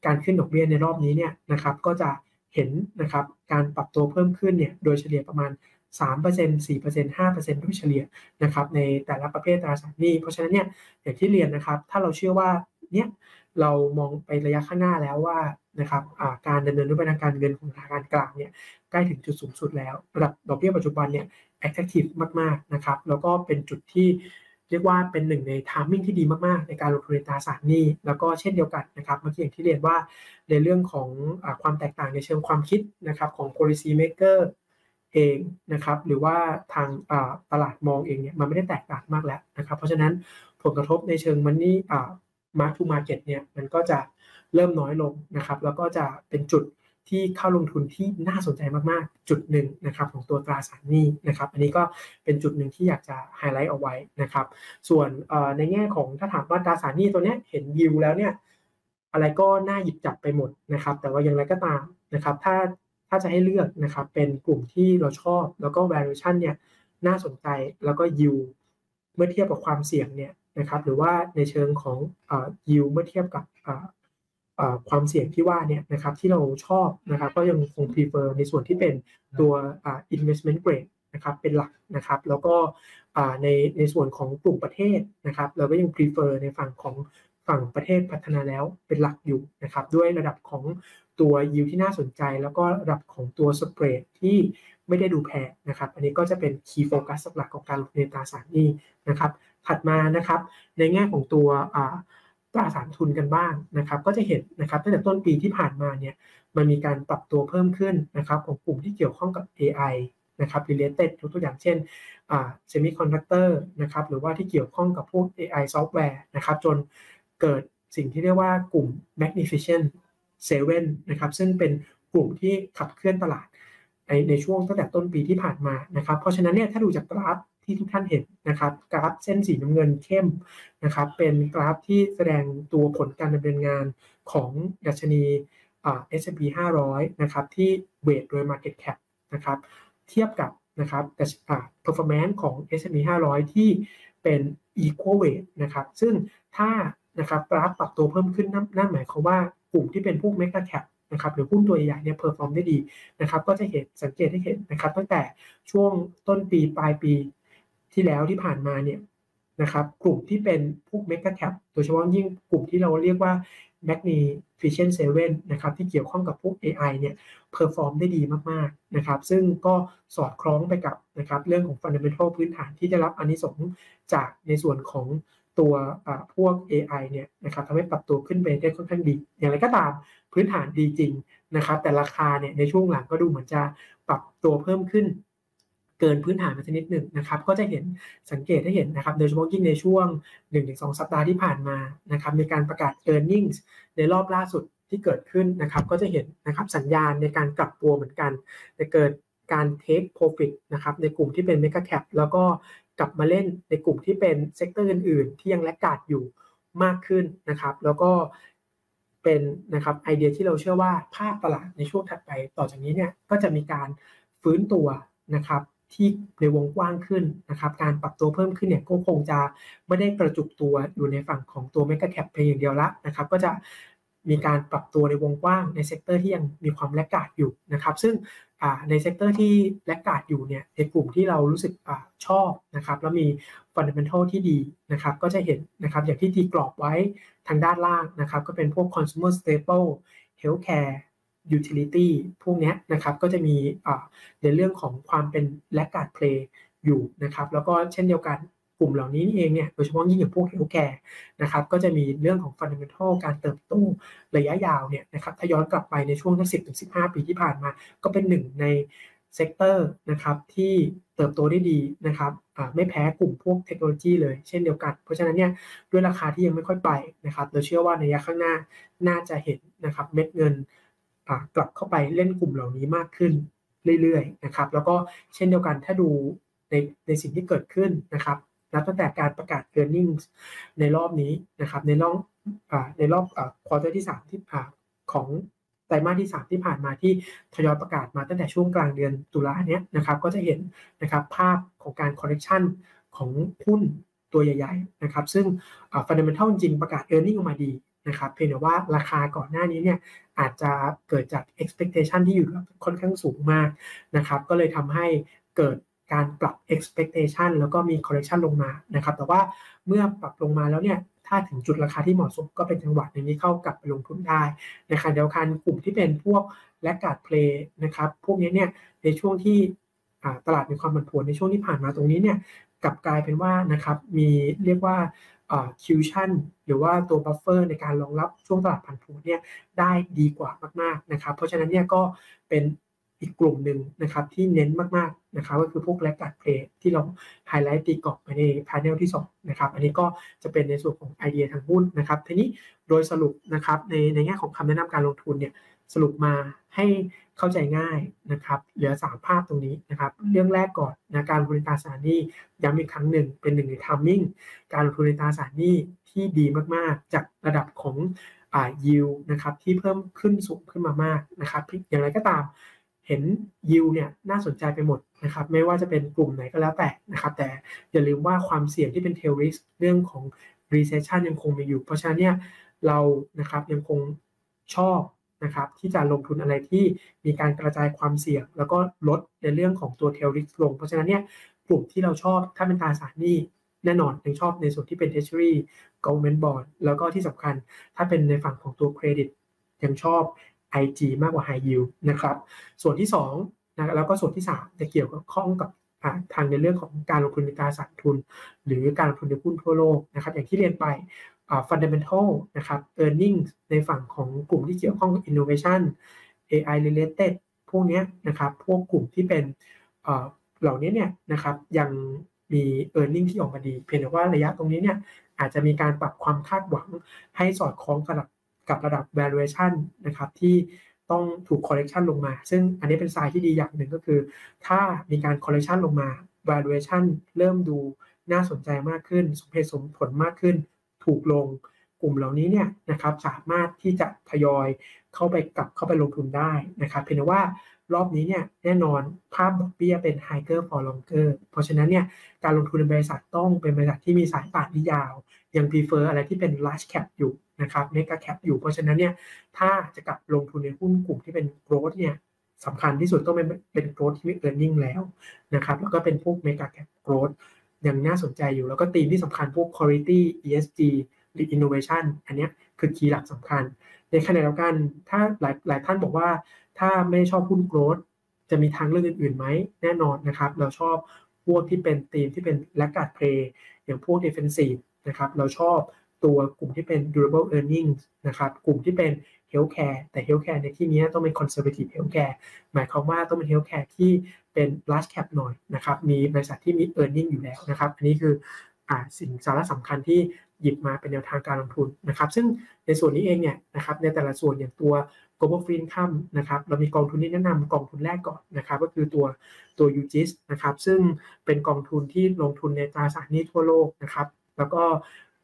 การขึ้นดอกเบี้ยในรอบนี้เนี่ยนะครับก็จะเห็นนะครับการปรับตัวเพิ่มขึ้นเนี่ยโดยเฉลี่ยประมาณ 3% 4% 5%โดยเฉลี่ยนะครับในแต่ละประเภทตราสารหนี้ เพราะฉะนั้นเนี่ยอย่างที่เรียนนะครับ ถ้าเราเชื่อว่าเนี่ยเรามองไประยะข้างหน้าแล้วว่านะครับการดำเนินนโยบายการเงินของธนาคารกลางเนี่ยใกล้ถึงจุดสูงสุดแล้ว ระดับดอกเบี้ยปัจจุบันเนี่ย attractive มากๆนะครับแล้วก็เป็นจุดที่เรียกว่าเป็นหนึ่งในทามมิ่งที่ดีมากๆ ในการลงทุนในตราสารหนี้ แล้วก็เช่นเดียวกันนะครับเมื่อกี้อย่างที่เรียนว่าในเรื่องของอความแตกต่างในเชิงความคิดนะครับของ policy maker เองนะครับ หรือว่าทางตลาดมองเองเนี่ยมันไม่ได้แตกต่างมากแล้วนะครับ เพราะฉะนั้นผลกระทบในเชิงมันนี่ mark to market เนี่ยมันก็จะเริ่มน้อยลงนะครับ แล้วก็จะเป็นจุดที่เข้าลงทุนที่น่าสนใจมากๆ จุดหนึ่งนะครับของตัวตราสารหนี้นะครับ อันนี้ก็เป็นจุดหนึ่งที่อยากจะไฮไลท์เอาไว้นะครับ ส่วนในแง่ของถ้าถามว่าตราสารหนี้ตัวนี้เห็นยิวแล้วเนี่ยอะไรก็น่าหยิบจับไปหมดนะครับ แต่ว่าอย่างไรก็ตามนะครับ ถ้า ถ้าจะให้เลือกนะครับเป็นกลุ่มที่เราชอบ แล้วก็ valuation เนี่ยน่าสนใจแล้วก็ yield เมื่อเทียบกับความเสี่ยงเนี่ยนะครับหรือว่าในเชิงของ yield เมื่อเทียบกับความเสี่ยงที่ว่าเนี่ยนะครับที่เราชอบนะครับก็ยังคง prefer ในส่วนที่เป็นตัว investment grade นะครับเป็นหลักนะครับแล้วก็ในในส่วนของกลุ่มประเทศนะครับเราก็ยัง prefer ในฝั่งของฝั่งประเทศพัฒนาแล้วเป็นหลักอยู่นะครับด้วยระดับของ ตัวยิวที่น่าสนใจ แล้วก็ระดับของตัวสเปรดที่ไม่ได้ดูแพงนะครับ อันนี้ก็จะเป็นคีย์โฟกัสหลักของการลงทุนในตราสารหนี้นะครับ ถัดมานะครับ ในแง่ของตัวตราสารทุนกันบ้างนะครับ ก็จะเห็นนะครับตั้งแต่ต้นปีที่ผ่านมาเนี่ยมันมีการปรับตัวเพิ่มขึ้นนะครับ ของกลุ่มที่เกี่ยวข้องกับ AI นะครับ related ยกตัวอย่างเช่น semiconductor นะครับ หรือว่าที่เกี่ยวข้องกับพวก AI ซอฟต์แวร์นะครับ จนเกิดสิ่งที่เรียกว่ากลุ่ม magnificent เซเว่นนะครับซึ่งเป็นกลุ่มที่ขับเคลื่อนตลาดในในช่วงตั้งแต่ต้นปีที่ผ่านมานะครับ เพราะฉะนั้นเนี่ยถ้าดูจากกราฟที่ทุกท่านเห็นนะครับ กราฟเส้นสีน้ำเงินเข้มนะครับ เป็นกราฟที่แสดงตัวผลการดำเนินงานของดัชนีเอ่า S&P 500นะครับที่ weight โดย Market Cap นะครับ เทียบกับนะครับแต่อ่า performance ของ S&P 500 ที่เป็น equal weight นะครับ ซึ่งถ้านะครับกราฟปรับตัวเพิ่มขึ้นนั่นหมายความว่า กลุ่มที่เป็นพวก mega cap นะครับหรือหุ้นตัวใหญ่เนี่ย perform ได้ดีนะครับก็จะเห็นสังเกตให้เห็นนะครับตั้งแต่ช่วงต้นปีปลายปีที่แล้วที่ผ่านมาเนี่ยนะครับกลุ่มที่เป็นพวก mega cap โดยเฉพาะยิ่งกลุ่มที่เราเรียกว่า Magnificent Seven นะครับที่เกี่ยวข้องกับพวก AI เนี่ย perform ได้ดีมากๆนะครับซึ่งก็สอดคล้องไปกับนะครับเรื่องของ Fundamental พื้นฐานที่ได้รับอานิสงส์จากในส่วนของ ตัวพวก AI เนี่ยนะครับทำให้ปรับตัวขึ้นไปได้ค่อนข้างดี อย่างไรก็ตามพื้นฐานดีจริงนะครับ แต่ราคาเนี่ยในช่วงหลังก็ดูเหมือนจะปรับตัวเพิ่มขึ้นเกินพื้นฐานมานิดหนึ่งนะครับ ก็จะเห็นสังเกตให้เห็นนะครับ โดยเฉพาะยิ่งในช่วง 1-2 สัปดาห์ที่ผ่านมานะครับมีการประกาศ e a r n i n g ในรอบล่าสุดที่เกิดขึ้นนะครับ ก็จะเห็นนะครับสัญญาณในการกลับตัวเหมือนกันจะเกิดการ take profit นะครับในกลุ่มที่เป็น mega cap แล้วก็ กลับมาเล่นในกลุ่มที่เป็น sector อื่น ๆ ที่ยัง laggard อยู่มากขึ้นนะครับ แล้วก็เป็นนะครับไอเดียที่เราเชื่อว่าภาพตลาดในช่วงถัดไป ต่อจากนี้เนี่ยก็จะมีการฟื้นตัวนะครับที่ในวงกว้างขึ้นนะครับ การปรับตัวเพิ่มขึ้นเนี่ยก็คงจะไม่ได้กระจุกตัวอยู่ในฝั่งของตัว mega cap เพียงอย่างเดียวละนะครับ ก็จะมีการปรับตัวในวงกว้างใน sector ที่ยังมีความ laggard อยู่นะครับ ซึ่ง ใน sector ที่ laggard อยู่เนี่ยในกลุ่มที่เรารู้สึกอชอบนะครับแล้วมี fundamental ที่ดีนะครับก็จะเห็นนะครับอย่างที่ตีกรอบไว้ทางด้านล่างนะครับก็เป็นพวก consumer staple healthcare utility พวกนี้นะครับก็จะมีในเรื่องของความเป็น laggard play อยู่นะครับแล้วก็เช่นเดียวกัน กลุ่มเหล่านี้นี่เองเนี่ยโดยเฉพาะยิ่งอย่างพวก healthcare นะครับก็จะมีเรื่องของ fundamental การเติบโตระยะยาวเนี่ยนะครับถ้าย้อนกลับไปในช่วงทั้งสิบถึงสิบห้าปีที่ผ่านมา ก็เป็นหนึ่งใน sector นะครับที่เติบโตได้ดีนะครับไม่แพ้กลุ่มพวกเทคโนโลยีเลยเช่นเดียวกัน เพราะฉะนั้นเนี่ยด้วยราคาที่ยังไม่ค่อยไปนะครับเราเชื่อว่าในระยะข้างหน้าน่าจะเห็นนะครับเม็ดเงินกลับเข้าไปเล่นกลุ่มเหล่านี้มากขึ้นเรื่อยๆนะครับแล้วก็เช่นเดียวกันถ้าดูในในสิ่งที่เกิดขึ้นนะครับ นับตั้งแต่การประกาศ e a r n i n g ในรอบนี้นะครับในรอบในรอบควอเตอร์ที่3ที่ของไตรมาสที่ 3 ที่ผ่านมาที่ทยอยประกาศมาตั้งแต่ช่วงกลางเดือนตุลาเนี้ยนะครับก็จะเห็นนะครับภาพของการ correction ของหุ้นตัวใหญ่ๆนะครับซึ่งฟันเดเมนทัลจริงประกาศ e a r n i n g ออกมาดีนะครับเพียงแต่ว่าราคาก่อนหน้านี้เนี่ยอาจจะเกิดจาก expectation ที่อยู่ค่อนข้างสูงมากนะครับก็เลยทำให้เกิด การปรับ expectation แล้วก็มี correction ลงมานะครับ แต่ว่าเมื่อปรับลงมาแล้วเนี่ย ถ้าถึงจุดราคาที่เหมาะสมก็เป็นจังหวะในนี้เข้ากลับไปลงทุนได้นะครับเดียวกันกลุ่มที่เป็นพวกlaggard play นะครับ พวกนี้เนี่ยในช่วงที่ตลาดมีความผันผวนในช่วงที่ผ่านมาตรงนี้เนี่ยกลับกลายเป็นว่านะครับมีเรียกว่า cushion หรือว่าตัว buffer ในการรองรับช่วงตลาดผันผวนเนี่ยได้ดีกว่ามากๆนะครับ เพราะฉะนั้นเนี่ยก็เป็น อีกกลุ่มหนึ่งนะครับที่เน้นมากๆนะครับก็คือพวก laggard play ที่เราไฮไลท์ตีกรอบไปใน panel ที่2นะครับอันนี้ก็จะเป็นในส่วนของไอเดียทางหุ้นนะครับทีนี้โดยสรุปนะครับในในแง่ของคำแนะนำการลงทุนเนี่ยสรุปมาให้เข้าใจง่ายนะครับเหลือ 3 ภาพตรงนี้นะครับเรื่องแรกก่อนนะการลงทุนตราสารหนี้ย้ำอีกครั้งหนึ่งเป็นหนึ่งในทัมมิ่งการลงทุนในตราสารหนี้ที่ดีมากๆ จากระดับของอ่ายิวนะครับที่เพิ่มขึ้นสูงขึ้นมามากนะครับอย่างไรก็ตาม เห็นยิวเนี่ยน่าสนใจไปหมดนะครับไม่ว่าจะเป็นกลุ่มไหนก็แล้วแต่นะครับแต่อย่าลืมว่าความเสี่ยงที่เป็นเทลริสเรื่องของ recession ยังคงมีอยู่ เพราะฉะนั้นเนี่ยเรานะครับยังคงชอบนะครับที่จะลงทุนอะไรที่มีการกระจายความเสี่ยง แล้วก็ลดในเรื่องของตัวเทลริสลง เพราะฉะนั้นเนี่ยกลุ่มที่เราชอบถ้าเป็นตราสารหนี้แน่นอนยังชอบในส่วนที่เป็น treasury government bond แล้วก็ที่สำคัญถ้าเป็นในฝั่งของตัวเครดิตยังชอบ IG มากกว่า High Yield นะครับ ส่วนที่2นะแล้วก็ส่วนที่3จะเกี่ยวกับข้องกับทางในเรื่องของการลงทุนในตราสารทุน หรือการลงทุนในหุ้นทั่วโลกนะครับ อย่างที่เรียนไป fundamental นะครับ earnings ในฝั่งของกลุ่มที่เกี่ยวข้องกับ innovation AI related พวกนี้นะครับ พวกกลุ่มที่เป็นเหล่านี้เนี่ยนะครับยังมี e a r n i n g ที่ออกมาดี เพียงแต่ว่าระยะตรงนี้เนี่ยอาจจะมีการปรับความคาดหวังให้สอดคล้องกับ กับระดับ valuation นะครับที่ต้องถูก correction ลงมา ซึ่งอันนี้เป็นสายที่ดีอย่างหนึ่งก็คือ ถ้ามีการ correction ลงมา valuation เริ่มดูน่าสนใจมากขึ้น สมเหตุสมผลมากขึ้น ถูกลงกลุ่มเหล่านี้เนี่ยนะครับสามารถที่จะทยอยเข้าไปกลับเข้าไปลงทุนได้นะครับเพียงแต่ว่ารอบนี้เนี่ยแน่นอนภาพดอกเบี้ยเป็น higher for longer เพราะฉะนั้นเนี่ยการลงทุนในบริษัทต้องเป็นบริษัทที่มีสายป่านที่ยาว ยัง prefer อะไรที่เป็น large cap อยู่ นะครับ mega cap อยู่เพราะฉะนั้นเนี่ยถ้าจะกลับลงทุนในหุ้นกลุ่มที่เป็น growth เนี่ยสำคัญที่สุดต้องเป็นเป็น growth ที่มี earning แล้วนะครับแล้วก็เป็นพวก mega cap growth ยังน่าสนใจอยู่แล้วก็ธีมที่สำคัญพวก quality ESG หรือ innovation อันนี้คือคีย์หลักสำคัญ ในขณะเดียวกันถ้าหลายหลายท่านบอกว่าถ้าไม่ชอบหุ้นโกรดจะมีทางเลือกอื่นๆไหมแน่นอนนะครับ เราชอบพวกที่เป็นธีมที่เป็น laggard play อย่างพวก defensive นะครับเราชอบ ตัวกลุ่มที่เป็น durable earnings นะครับ กลุ่มที่เป็น healthcare แต่ healthcare ในที่นี้ต้องเป็น conservative healthcare หมายความว่าต้องเป็น healthcare ที่เป็น large cap หน่อยนะครับ มีบริษัทที่มี earning อยู่แล้วนะครับ อันนี้คืออสิ่งสาระสำคัญที่หยิบมาเป็นแนวทางการลงทุนนะครับ ซึ่งในส่วนนี้เองเนี่ยนะครับ ในแต่ละส่วนอย่างตัว global fixed income นะครับ เรามีกองทุนที่แนะนำกองทุนแรกก่อนนะครับ ก็คือตัวตัว UGIS นะครับ ซึ่งเป็นกองทุนที่ลงทุนในตราสารหนี้ทั่วโลกนะครับ แล้วก็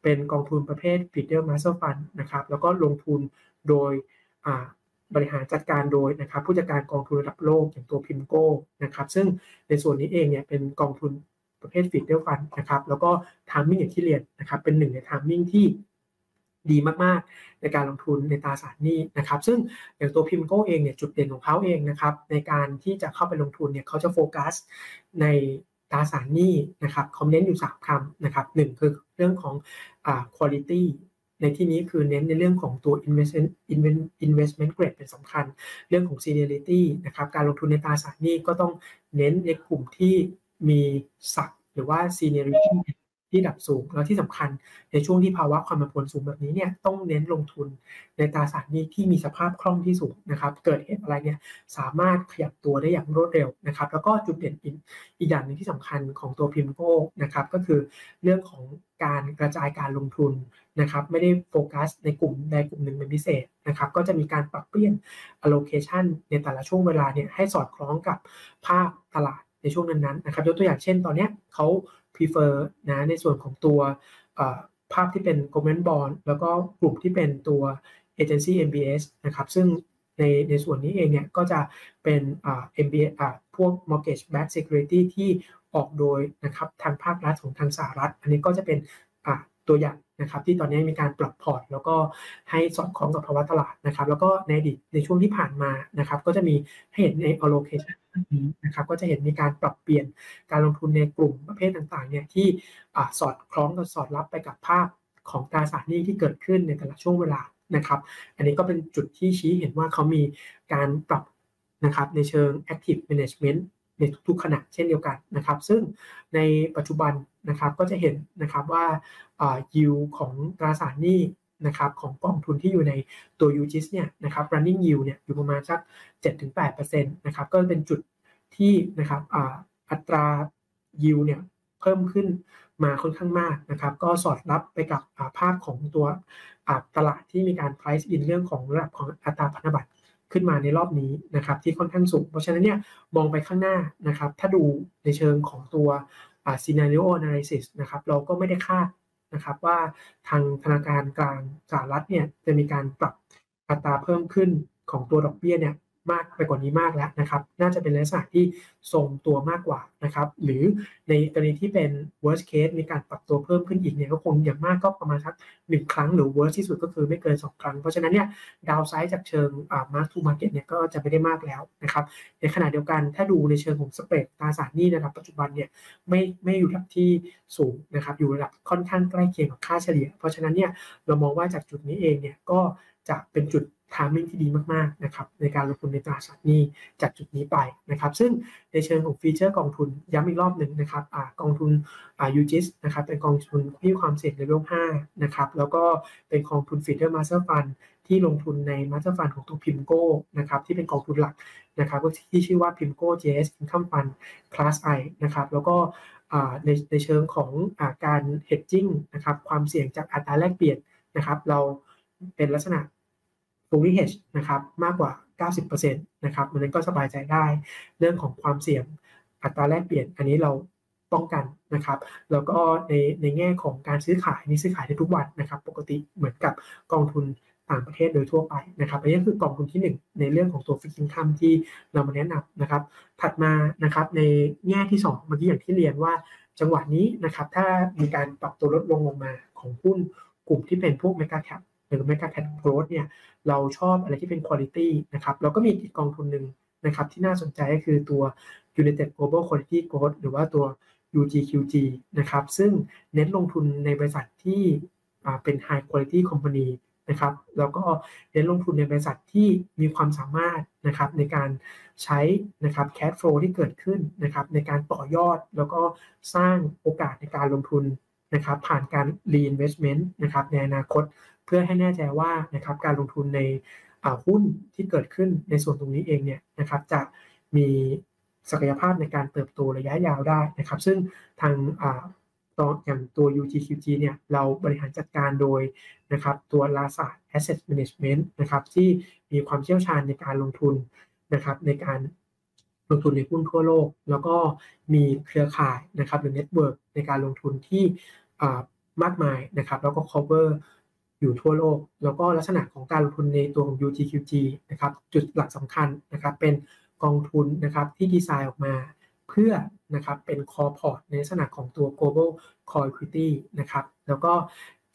เป็นกองทุนประเภท Feeder Master Fund นะครับแล้วก็ลงทุนโดยบริหารจัดการโดยนะครับผู้จัดการกองทุนระดับโลกอย่างตัว PIMCO นะครับซึ่งในส่วนนี้เองเนี่ยเป็นกองทุนประเภท Feeder Fund นะครับแล้วก็ timing อย่างที่เรียนนะครับเป็นหนึ่งใน timing ที่ดีมากๆ ในการลงทุนในตราสารหนี้นะครับซึ่งอย่างตัวพิมโก้เองเนี่ยจุดเด่นของเขาเองนะครับในการที่จะเข้าไปลงทุนเนี่ยเขาจะโฟกัสในตราสารหนี้นะครับเขาเน้นอยู่ 3คำนะครับหนึ่งคือ เรื่องของอ่า quality ในที่นี้คือเน้นในเรื่องของตัว investment investment grade เป็นสำคัญ เรื่องของ seniority นะครับ การลงทุนในตราสารหนี้ก็ต้องเน้นในกลุ่มที่มีศักดิ์หรือว่า seniority ที่ดับสูง แล้วที่สำคัญในช่วงที่ภาวะความผันผวนสูงแบบนี้เนี่ยต้องเน้นลงทุนในตราสารนี้ที่มีสภาพคล่องที่สูงนะครับ เกิดเหตุอะไรเนี่ยสามารถขยับตัวได้อย่างรวดเร็วนะครับ แล้วก็จุดเด่นอีกอีกอย่างหนึ่งที่สำคัญของตัวพิมโก้นะครับก็คือเรื่องของการกระจายการลงทุนนะครับ ไม่ได้โฟกัสในกลุ่มใดกลุ่มหนึ่งเป็นพิเศษนะครับ ก็จะมีการปรับเปลี่ยน allocation ในแต่ละช่วงเวลาเนี่ยให้สอดคล้องกับภาพตลาดในช่วงนั้นๆนะครับยกตัวอย่างเช่นตอนนี้เขา prefer นะในส่วนของตัวภาพที่เป็น government bond แล้วก็กลุ่มที่เป็นตัว agency MBS นะครับ ซึ่งในในส่วนนี้เองเนี่ยก็จะเป็นอ่า MBS อ่าพวก mortgage backed security ที่ออกโดยนะครับทางภาครัฐของทางสหรัฐ อันนี้ก็จะเป็นอ่าตัวอย่างนะครับที่ตอนนี้มีการปรับพอร์ต แล้วก็ให้สอดคล้องกับภาวะตลาดนะครับ แล้วก็ในอดีตในช่วงที่ผ่านมานะครับ ก็จะมีให้เห็นใน allocation นี้นะครับก็จะเห็นมีการปรับเปลี่ยนการลงทุนในกลุ่มประเภทต่างๆเนี่ยที่สอดคล้องกับสอดรับไปกับภาพของตราสารหนี้ที่เกิดขึ้นในแต่ละช่วงเวลานะครับ อันนี้ก็เป็นจุดที่ชี้เห็นว่าเขามีการปรับนะครับในเชิง active management ในทุกๆขณะเช่นเดียวกันนะครับ ซึ่งในปัจจุบันนะครับก็จะเห็นนะครับว่า yield ของตราสารหนี้ นะครับของกองทุนที่อยู่ในตัว UGIS เนี่ยนะครับ running yield เนี่ยอยู่ประมาณสัก 7-8%นะครับก็เป็นจุดที่นะครับอัตรา yield เนี่ยเพิ่มขึ้นมาค่อนข้างมากนะครับก็สอดรับไปกับภาพของตัวตลาดที่มีการ price in เรื่องของระดับของอัตราพันธบัตรขึ้นมาในรอบนี้นะครับที่ค่อนข้างสูง เพราะฉะนั้นเนี่ยมองไปข้างหน้านะครับถ้าดูในเชิงของตัว scenario analysis นะครับเราก็ไม่ได้คาด นะครับว่าทางธนาคารกลางสหรัฐเนี่ยจะมีการปรับอัตราเพิ่มขึ้นของตัวดอกเบี้ยเนี่ย มากไปกว่านี้มากแล้วนะครับน่าจะเป็นลักษณะที่ทรงตัวมากกว่านะครับหรือในกรณีที่เป็น worst case มีการปรับตัวเพิ่มขึ้นอีกเนี่ยก็คงอย่างมากก็ประมาณสักหนึ่งครั้งหรือ worst ที่สุดก็คือไม่เกิน 2 ครั้ง เพราะฉะนั้นเนี่ยดาวไซด์จากเชิงอ่า mark to market เนี่ยก็จะไม่ได้มากแล้วนะครับในขณะเดียวกันถ้าดูในเชิงของสเปรดตราสารหนี้นะครับปัจจุบันเนี่ยไม่ไม่อยู่ระดับที่สูงนะครับอยู่ระดับค่อนข้างใกล้เคียงกับค่าเฉลี่ย เพราะฉะนั้นเนี่ยเรามองว่าจากจุดนี้เองเนี่ยก็จะเป็นจุด timing ที่ดีมากๆนะครับในการลงทุนในตราสารหนี้จากจุดนี้ไปนะครับซึ่งในเชิงของ feature กองทุนย้ำอีกรอบหนึ่งนะครับอกองทุน UGIS นะครับเป็นกองทุนที่ความเสี่ยงเลเวล5นะครับแล้วก็เป็นกองทุน feeder master fund ที่ลงทุนใน master fund ของตัว PIMCO นะครับที่เป็นกองทุนหลักนะครับที่ชื่อว่าพิมโก้ JS Income Fund Class I นะครับแล้วก็ในในเชิงของอการ hedging นะครับความเสี่ยงจากอัตราแลกเปลี่ยนนะครับเราเป็นลักษณะ fully hedge นะครับมากกว่า 90%นะครับมันนั้นก็สบายใจได้เรื่องของความเสี่ยงอัตราแลกเปลี่ยน อันนี้เราป้องกันนะครับ แล้วก็ในในแง่ของการซื้อขายนี่ซื้อขายได้ทุกวันนะครับ ปกติเหมือนกับกองทุนต่างประเทศโดยทั่วไปนะครับอันนี้คือกองทุนที่ 1 ในเรื่องของตัวฟิกซิงคัมที่เรามาแนะนำนะครับ ถัดมานะครับในแง่ที่ 2 เมื่อกี้อย่างที่เรียนว่า จังหวะนี้นะครับถ้ามีการปรับตัวลดลงลงมาของหุ้นกลุ่มที่เป็นพวกเมกะแคป หรือ mega cap growth เนี่ยเราชอบอะไรที่เป็น quality นะครับเราก็มีอีกกองทุนหนึ่งนะครับที่น่าสนใจก็คือตัว United Global Quality Growth หรือว่าตัว UGQG นะครับซึ่งเน้นลงทุนในบริษัทที่เป็น high quality company นะครับแล้วก็เน้นลงทุนในบริษัทที่มีความสามารถนะครับในการใช้นะครับ cash flow ที่เกิดขึ้นนะครับในการต่อยอดแล้วก็สร้างโอกาสในการลงทุนนะครับผ่านการ reinvestment นะครับในอนาคตเพื่อให้แน่ใจว่านะครับการลงทุนในหุ้นที่เกิดขึ้นในส่วนตรงนี้เองเนี่ยนะครับจะมีศักยภาพในการเติบโตระยะยาวได้นะครับ ซึ่งทางตอนอย่างตัว UGQG เนี่ยเราบริหารจัดการโดยนะครับตัวลาซา Asset Management นะครับที่มีความเชี่ยวชาญในการลงทุนนะครับในการลงทุนในหุ้นทั่วโลก แล้วก็มีเครือข่ายนะครับหรือ network ในการลงทุนที่มากมายนะครับ แล้วก็ cover อยู่ทั่วโลก แล้วก็ลักษณะของการลงทุนในตัวของ UGQG นะครับจุดหลักสำคัญนะครับเป็นกองทุนนะครับที่ดีไซน์ออกมาเพื่อนะครับเป็นคอพอร์ตในลักษณะของตัว global core equity นะครับแล้วก็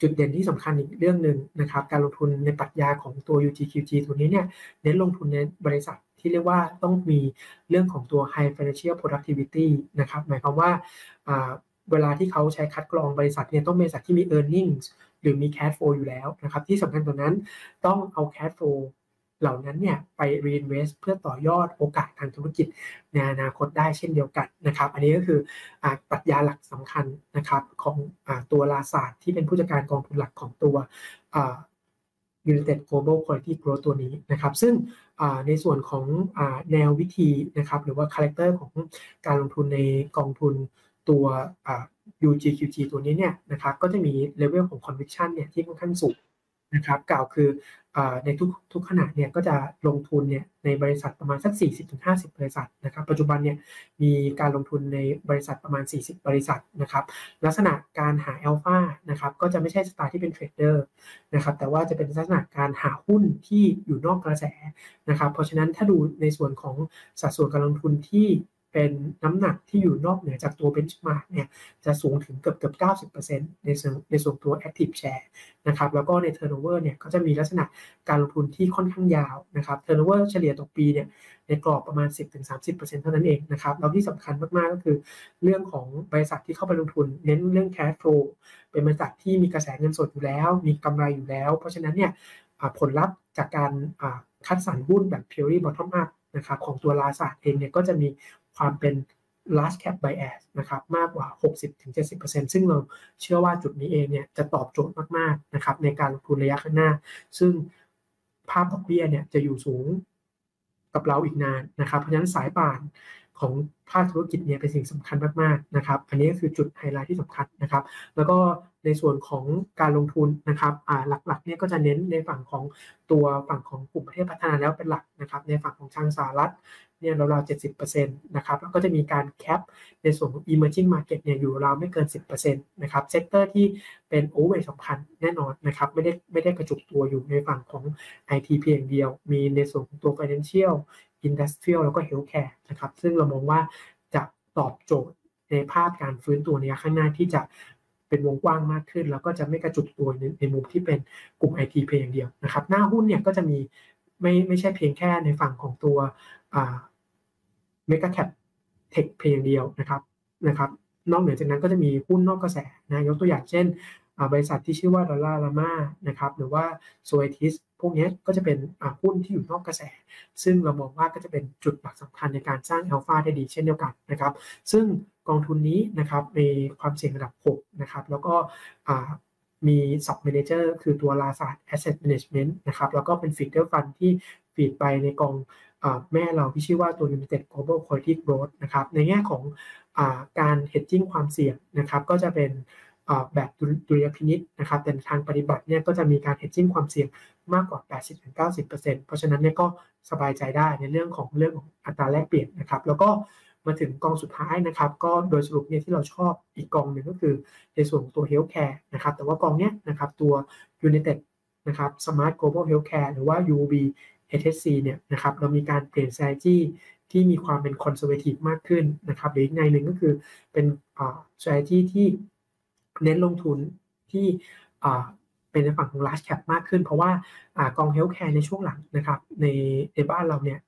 จุดเด่นที่สำคัญอีกเรื่องหนึ่งนะครับ การลงทุนในปรัชญาของตัว UGQG ตัวนี้เนี่ยเน้นลงทุนในบริษัทที่เรียกว่าต้องมีเรื่องของตัว high financial productivity นะครับ หมายความว่าเวลาที่เขาใช้คัดกรองบริษัทเนี่ยต้องเป็นบริษัทที่มี earnings หรือมี cash flow อยู่แล้วนะครับที่สำคัญกว่านั้นต้องเอา cash flow เหล่านั้นเนี่ยไป reinvest เพื่อต่อยอดโอกาสทางธุรกิจในอนาคตได้เช่นเดียวกันนะครับ อันนี้ก็คืออปรัชญาหลักสำคัญนะครับของอตัว Lazard ที่เป็นผู้จัดการกองทุนหลักของตัว United Global Quality Growth ตัวนี้นะครับ ซึ่งในส่วนของอแนววิธีนะครับ หรือว่า character ของการลงทุนในกองทุนตัว UGQG ตัวนี้เนี่ยนะครับก็จะมีเลเวลของ conviction เนี่ยที่ค่อนข้างสูงนะครับกล่าวคือในทุกทุกขณะเนี่ยก็จะลงทุนเนี่ยในบริษัทประมาณสัก 40-50 บริษัทนะครับปัจจุบันเนี่ยมีการลงทุนในบริษัทประมาณ 40 บริษัทนะครับลักษณะการหาอัลฟานะครับก็จะไม่ใช่สไตล์ที่เป็น trader นะครับแต่ว่าจะเป็นลักษณะการหาหุ้นที่อยู่นอกกระแสนะครับเพราะฉะนั้นถ้าดูในส่วนของสัดส่วนการลงทุนที่ เป็นน้ำหนักที่อยู่นอกเหนือจากตัว benchmark เนี่ยจะสูงถึงเกือบเกือบ90%ในส่วนในส่วนตัว active share นะครับแล้วก็ใน turnover เนี่ยก็จะมีลักษณะการลงทุนที่ค่อนข้างยาวนะครับ turnover เฉลี่ยต่อปีเนี่ยในกรอบประมาณ 10-30%เท่านั้นเองนะครับแล้วที่สำคัญมากๆก็คือ เรื่องของบริษัทที่เข้าไปลงทุน เน้นเรื่อง cash flow เป็นบริษัทที่มีกระแสเงินสดอยู่แล้ว มีกำไรอยู่แล้ว เพราะฉะนั้นเนี่ยผลลัพธ์จากการคัดสรรหุ้นแบบ purely bottom up นะครับของตัวลาซาเองเนี่ยก็จะมี ความเป็น large cap bias นะครับมากกว่า 60-70%ซึ่งเราเชื่อว่าจุดนี้เองเนี่ยจะตอบโจทย์มากๆนะครับในการลงทุนระยะข้างหน้า ซึ่งภาพดอกเบี้ยเนี่ยจะอยู่สูงกับเราอีกนานนะครับ เพราะฉะนั้นสายป่านของภาคธุรกิจเนี่ยเป็นสิ่งสำคัญมากๆนะครับ อันนี้ก็คือจุดไฮไลท์ที่สำคัญนะครับ แล้วก็ ในส่วนของการลงทุนนะครับหลักๆเนี่ยก็จะเน้นในฝั่งของตัวฝั่งของกลุ่มประเทศพัฒนาแล้วเป็นหลักนะครับ ในฝั่งของทางสหรัฐเนี่ยราวๆ70%นะครับแล้วก็จะมีการ cap ในส่วนของ emerging market เนี่ยอยู่ราวไม่เกิน10%นะครับ sector ที่เป็น over สำคัญแน่นอนนะครับไม่ได้ไม่ได้กระจุกตัวอยู่ในฝั่งของ IT เพียงเดียว มีในส่วนของตัว financial industrial แล้วก็ healthcare นะครับซึ่งเรามองว่าจะตอบโจทย์ในภาพการฟื้นตัวในข้างหน้าที่จะ เป็นวงกว้างมากขึ้น แล้วก็จะไม่กระจุกตัวในในมุมที่เป็นกลุ่ม IT เพียงเดียวนะครับ หน้าหุ้นเนี่ยก็จะมีไม่ไม่ใช่เพียงแค่ในฝั่งของตัว mega cap tech เพียงเดียวนะครับนะครับ นอกเหนือจากนั้นก็จะมีหุ้นนอกกระแสนะยกตัวอย่างเช่นบริษัทที่ชื่อว่า Dollarama นะครับหรือว่า Zoetis พวกนี้ก็จะเป็นหุ้นที่อยู่นอกกระแส ซึ่งเรามองว่าก็จะเป็นจุดหลักสำคัญในการสร้างอัลฟาได้ดีเช่นเดียวกันนะครับ ซึ่ง กองทุนนี้นะครับมีความเสี่ยงระดับ 6 นะครับ แล้วก็มี sub manager คือตัว Lazard Asset Management นะครับ แล้วก็เป็น feeder fund ที่ feed ไปในกองแม่เราที่ชื่อว่าตัว United Global Quality Growth นะครับ ในแง่ของอการ hedging ความเสี่ยงนะครับ ก็จะเป็นแบบดุลยพินิจนะครับ แต่ทางปฏิบัติเนี่ยก็จะมีการ hedging ความเสี่ยงมากกว่า 80-90%เพราะฉะนั้นเนี่ยก็สบายใจได้ในเรื่องของเรื่องของอัตราแลกเปลี่ยนนะครับ แล้วก็ มาถึงกองสุดท้ายนะครับ ก็โดยสรุปเนี่ยที่เราชอบอีกกองหนึ่งก็คือในส่วนของตัว healthcare นะครับ แต่ว่ากองเนี้ยนะครับตัว United นะครับ Smart Global Healthcare หรือว่า UB HSC เนี่ยนะครับเรามีการเปลี่ยน strategy ที่มีความเป็น conservative มากขึ้นนะครับหรืออีกในหนึ่งก็คือเป็นอ่า strategy ที่เน้นลงทุนที่เป็นในฝั่งของ large cap มากขึ้น เพราะว่าอ่ากอง healthcare ในช่วงหลังนะครับในในบ้านเราเนี่ย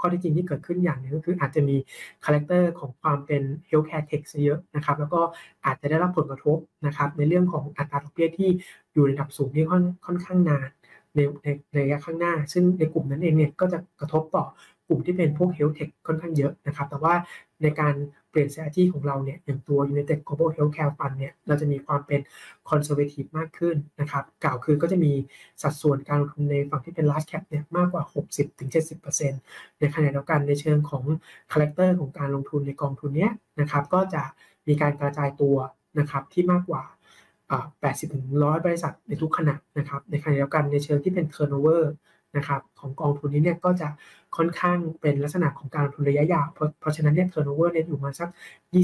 ข้อที่จริงที่เกิดขึ้นอย่างนึงก็คืออาจจะมีcharacter ของความเป็น healthcare tech เยอะนะครับแล้วก็อาจจะได้รับผลกระทบนะครับในเรื่องของอัตราดอกเบี้ยที่อยู่ในระดับสูงที่ค่อนค่อนข้างนานในในระยะข้างหน้า ซึ่งในกลุ่มนั้นเองเนี่ยก็จะกระทบต่อกลุ่มที่เป็นพวก health tech ค่อนข้างเยอะนะครับ แต่ว่าในการ เปลี่ยน strategy ของเราเนี่ยอย่างตัว United Global Healthcare Fund เนี่ยเราจะมีความเป็น conservative มากขึ้นนะครับกล่าวคือก็จะมีสัดส่วนการลงทุนในฝั่งที่เป็น large cap เนี่ยมากกว่า 60-70%ในขณะเดียวกันในเชิงของ character ของการลงทุนในกองทุนเนี้ยนะครับก็จะมีการกระจายตัวนะครับที่มากกว่า 80ถึง100 บริษัทในทุกขณะนะครับในขณะเดียวกันในเชิงที่เป็น turnover นะครับของกองทุนนี้เนี่ยก็จะค่อนข้างเป็นลักษณะของการลงทุนระยะยาวเพราะเพราะฉะนั้นเนี่ย turnover เนี่ยอยู่มาสัก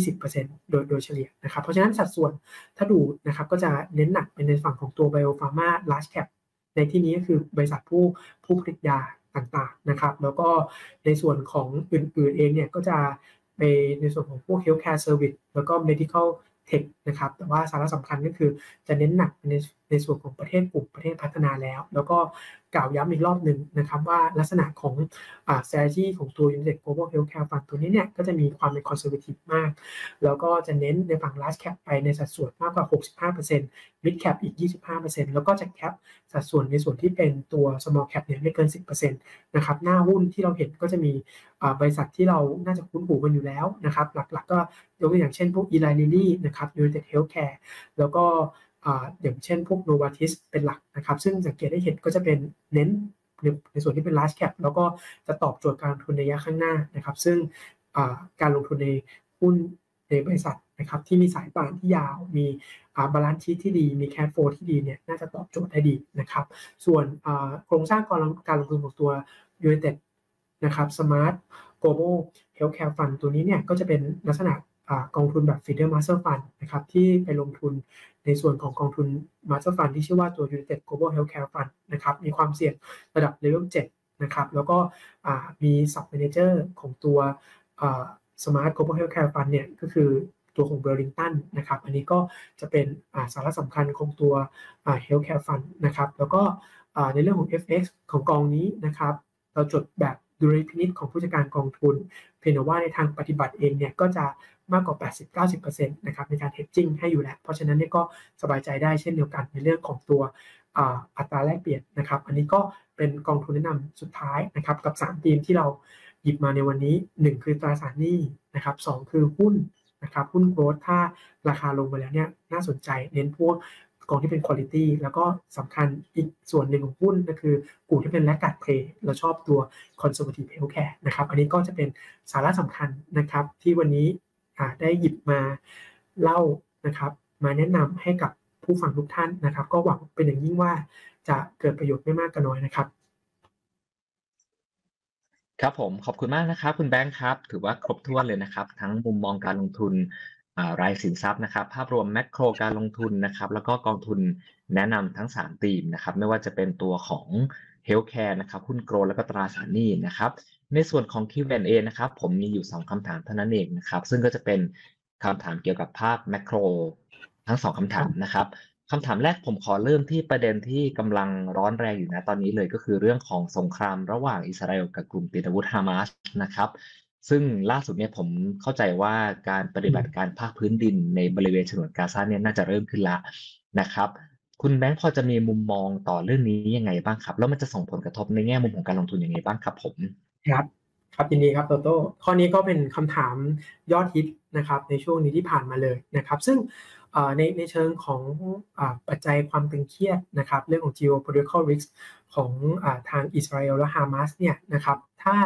20%โดยโดยเฉลี่ยนะครับ เพราะฉะนั้นสัดส่วนถ้าดูนะครับก็จะเน้นหนักเป็นในฝั่งของตัว biopharma large cap ในที่นี้ก็คือบริษัทผู้ผู้ผลิตยาต่างๆนะครับ แล้วก็ในส่วนของอื่นๆเองเนี่ยก็จะไปในส่วนของพวก healthcare service แล้วก็ medical เทคนะครับ แต่ว่าสาระสำคัญก็คือจะเน้นหนักใน ในส่วนของประเทศกลุ่มประเทศพัฒนาแล้ว แล้วก็กล่าวย้ำอีกรอบหนึ่งนะครับว่าลักษณะของอ่า strategy ของตัว United Global Healthcare Fund ตัวนี้เนี่ยก็จะมีความเป็น conservative มาก แล้วก็จะเน้นในฝั่ง large cap ไปในสัดส่วนมากกว่า 65% mid cap อีก 25%แล้วก็จะ cap สัดส่วนในส่วนที่เป็นตัว small cap เนี่ยไม่เกิน 10%นะครับหน้าหุ้นที่เราเห็นก็จะมีบริษัทที่เราน่าจะคุ้นหูกันอยู่แล้วนะครับหลักๆก็ยกตัวอย่างเช่นพวก Eli Lilly นะครับ United Healthcare แล้วก็ อย่างเช่นพวก Novartis เป็นหลักนะครับ ซึ่งสังเกตได้เห็นก็จะเป็นเน้นในส่วนที่เป็น large cap แล้วก็จะตอบโจทย์การลงทุนในระยะข้างหน้านะครับ ซึ่งการลงทุนในหุ้นในบริษัทนะครับที่มีสายป่านที่ยาว มี balance sheet ที่ดี มี cash flow ที่ดีเนี่ยน่าจะตอบโจทย์ได้ดีนะครับ ส่วนโครงสร้างการการลงทุนของตัว United นะครับ Smart Global Healthcare Fund ตัวนี้เนี่ยก็จะเป็นลักษณะ กองทุนแบบ Feeder Master Fund นะครับที่ไปลงทุนในส่วนของกองทุน Master Fund ที่ชื่อว่าตัว United Global Healthcare Fund นะครับมีความเสี่ยงระดับ Level 7นะครับแล้วก็มี Sub Manager ของตัว Smart Global Healthcare Fund เนี่ยก็คือตัวของ Burlington นะครับอันนี้ก็จะเป็นสาระสำคัญของตัว Healthcare Fund นะครับแล้วก็ในเรื่องของ FX ของกองนี้นะครับเราจดแบบ ดุลยพินิษของผู้จัดการกองทุน เพียงแต่ว่าในทางปฏิบัติเองเนี่ยก็จะมากกว่า 80-90%นะครับในการ hedging ให้อยู่แล้ว เพราะฉะนั้นเนี่ยก็สบายใจได้เช่นเดียวกันในเรื่องของตัวอัตราแลกเปลี่ยนนะครับ อันนี้ก็เป็นกองทุนแนะนำสุดท้ายนะครับกับ 3 ทีมที่เราหยิบมาในวันนี้ 1 คือตราสารหนี้นะครับ2คือหุ้นนะครับหุ้นโกลด์ถ้าราคาลงไปแล้วเนี่ยน่าสนใจเน้นพวก กองที่เป็นคุณภาพแล้วก็สำคัญอีกส่วนหนึ่งของหุ้นก็คือกลุ่มที่เป็นแลกกัดเพลย์เราชอบตัว conservative healthcare นะครับ อันนี้ก็จะเป็นสาระสำคัญนะครับ ที่วันนี้ได้หยิบมาเล่านะครับ มาแนะนำให้กับผู้ฟังทุกท่านนะครับ ก็หวังเป็นอย่างยิ่งว่าจะเกิดประโยชน์ไม่มากก็น้อยนะครับครับผมขอบคุณมากนะครับ คุณแบงค์ครับ ถือว่าครบถ้วนเลยนะครับ ทั้งมุมมองการลงทุน รายสินทรัพย์นะครับ ภาพรวม macro การลงทุนนะครับ แล้วก็กองทุนแนะนำทั้ง 3 ธีมนะครับ ไม่ว่าจะเป็นตัวของ healthcare นะครับหุ้น global แล้วก็ตราสารหนี้นะครับ ในส่วนของ Q&A นะครับผมมีอยู่ 2คำถามเท่านั้นเองนะครับ ซึ่งก็จะเป็นคำถามเกี่ยวกับภาพแมกโครทั้ง 2คำถามนะครับคำถามแรกผมขอเริ่มที่ประเด็นที่กำลังร้อนแรงอยู่นะตอนนี้เลยก็คือเรื่องของสงครามระหว่างอิสราเอลกับกลุ่มติดอาวุธฮามาสนะครับ ซึ่งล่าสุดเนี่ยผมเข้าใจว่าการปฏิบัติการภาคพื้นดินในบริเวณฉนวนกาซาเนี่ยน่าจะเริ่มขึ้นละนะครับ คุณแบงค์พอจะมีมุมมองต่อเรื่องนี้ยังไงบ้างครับ แล้วมันจะส่งผลกระทบในแง่มุมของการลงทุนยังไงบ้างครับผมครับครับยินดีครับโตโต้ข้อนี้ก็เป็นคำถามยอดฮิตนะครับในช่วงนี้ที่ผ่านมาเลยนะครับ ซึ่งในในเชิงของอปัจจัยความตึงเครียดนะครับ เรื่องของ geopolitical risk ของอทางอิสราเอลและฮามาสเนี่ยนะครับ ถ้า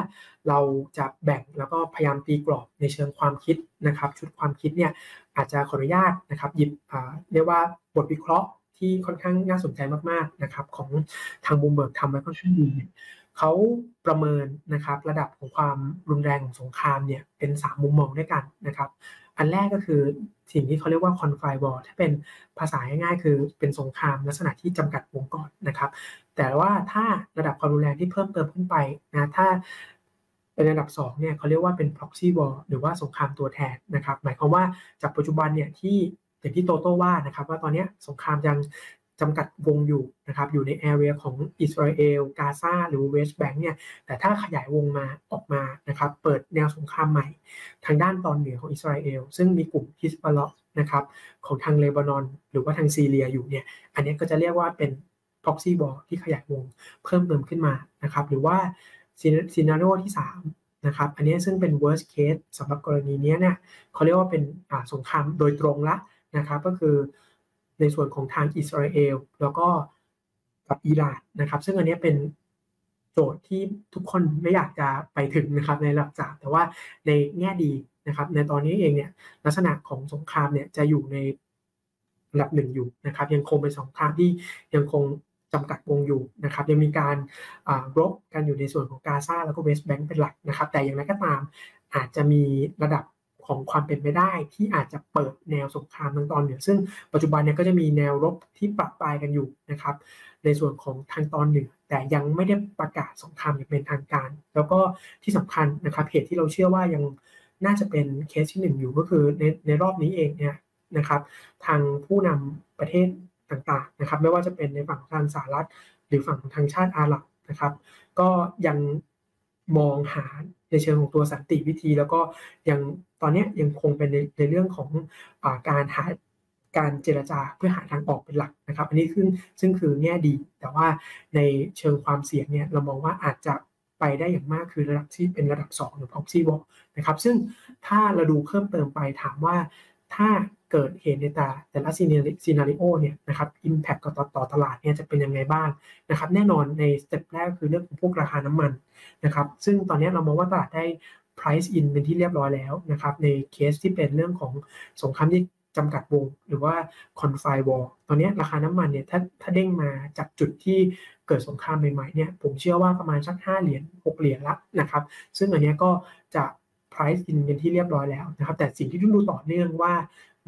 เราจะแบ่งแล้วก็พยายามตีกรอบในเชิงความคิดนะครับ ชุดความคิดเนี่ยอาจจะขออนุญาตนะครับหยิบเรียกว่าบทวิเคราะห์ที่ค่อนข้างน่าสนใจมากๆนะครับของทางบูมเบิร์กทำไว้ค่อนข้างดีเขาประเมินนะครับระดับของความรุนแรงของสงครามเนี่ยเป็น 3 มุมมองด้วยกันนะครับ อันแรกก็คือสิ่งที่เขาเรียกว่า conflict war ถ้าเป็นภาษาง่ายๆคือเป็นสงครามลักษณะที่จำกัดวงก่อนนะครับ แต่ว่าถ้าระดับความรุนแรงที่เพิ่มเติมขึ้นไปนะถ้าเป็นระดับ2เนี่ยเขาเรียกว่าเป็น proxy war หรือว่าสงครามตัวแทนนะครับ หมายความว่าจากปัจจุบันเนี่ยที่อย่างที่โตโต้ว่านะครับ ว่าตอนนี้สงครามยังจำกัดวงอยู่นะครับ อยู่ใน area ของอิสราเอล กาซาหรือเวสต์แบงก์เนี่ย แต่ถ้าขยายวงมาออกมานะครับ เปิดแนวสงครามใหม่ ทางด้านตอนเหนือของอิสราเอล ซึ่งมีกลุ่มฮิซบอลลาห์นะครับ ของทางเลบานอน หรือว่าทางซีเรียอยู่เนี่ย อันนี้ก็จะเรียกว่าเป็น proxy war ที่ขยายวงเพิ่มเติมขึ้นมานะครับหรือว่า scenario ที่3นะครับอันนี้ซึ่งเป็น worst case สำหรับกรณีนี้เนี่ยเขาเรียกว่าเป็นสงครามโดยตรงละนะครับก็คือในส่วนของทางอิสราเอลแล้วก็กับอิหร่านนะครับ ซึ่งอันนี้เป็นโจทย์ที่ทุกคนไม่อยากจะไปถึงนะครับในระดับสามแต่ว่าในแง่ดีนะครับ ในตอนนี้เองเนี่ยลักษณะของสงครามเนี่ยจะอยู่ในระดับหนึ่งอยู่นะครับ ยังคงเป็นสงครามที่ยังคง จำกัดวงอยู่นะครับยังมีการรบกันอยู่ในส่วนของกาซาแล้วก็เวสต์แบงก์เป็นหลักนะครับ แต่อย่างไรก็ตามอาจจะมีระดับของความเป็นไปได้ที่อาจจะเปิดแนวสงครามทางตอนเหนือซึ่งปัจจุบันเนี่ยก็จะมีแนวรบที่ปรับปลายกันอยู่นะครับ ในส่วนของทางตอนเหนือแต่ยังไม่ได้ประกาศสงครามอย่างเป็นทางการ แล้วก็ที่สำคัญนะครับเหตุที่เราเชื่อว่ายังน่าจะเป็นเคสที่หนึ่งอยู่ก็คือในในรอบนี้เองเนี่ยนะครับ ทางผู้นำประเทศ ต่างๆนะครับไม่ว่าจะเป็นในฝั่งทางสหรัฐ หรือฝั่งทางชาติอาหรับนะครับ ก็ยังมองหาในเชิงของตัวสันติวิธี แล้วก็ยังตอนนี้ยังคงเป็นในในเรื่องของอการหาการเจรจาเพื่อหาทางออกเป็นหลักนะครับ อันนี้ซึ่งซึ่งคือแง่ดี แต่ว่าในเชิงความเสี่ยงเนี่ยเรามองว่าอาจจะไปได้อย่างมากคือระดับที่เป็นระดับ 2 หรือ proxy war นะครับ ซึ่งถ้าเราดูเพิ่มเติมไปถามว่าถ้า เกิดเหตุในแต่แต่ละซีนารีโอเนี่ยนะครับ impact ต่อต่อตลาดเนี่ยจะเป็นยังไงบ้างนะครับแน่นอนใน step แรกคือเรื่องของพวกราคาน้ำมันนะครับซึ่งตอนนี้เรามองว่าตลาดได้ price in เป็นที่เรียบร้อยแล้วนะครับในเคสที่เป็นเรื่องของสงครามที่จำกัดวงหรือว่า confine war ตอนนี้ราคาน้ำมันเนี่ยถ้าถ้าเด้งมาจากจุดที่เกิดสงครามใหม่ๆเนี่ยผมเชื่อว่าประมาณสัก 5 เหรียญ6เหรียญละนะครับซึ่งอันนี้ก็จะ price in เป็นที่เรียบร้อยแล้วนะครับแต่สิ่งที่ต้องดูต่อเนื่องว่า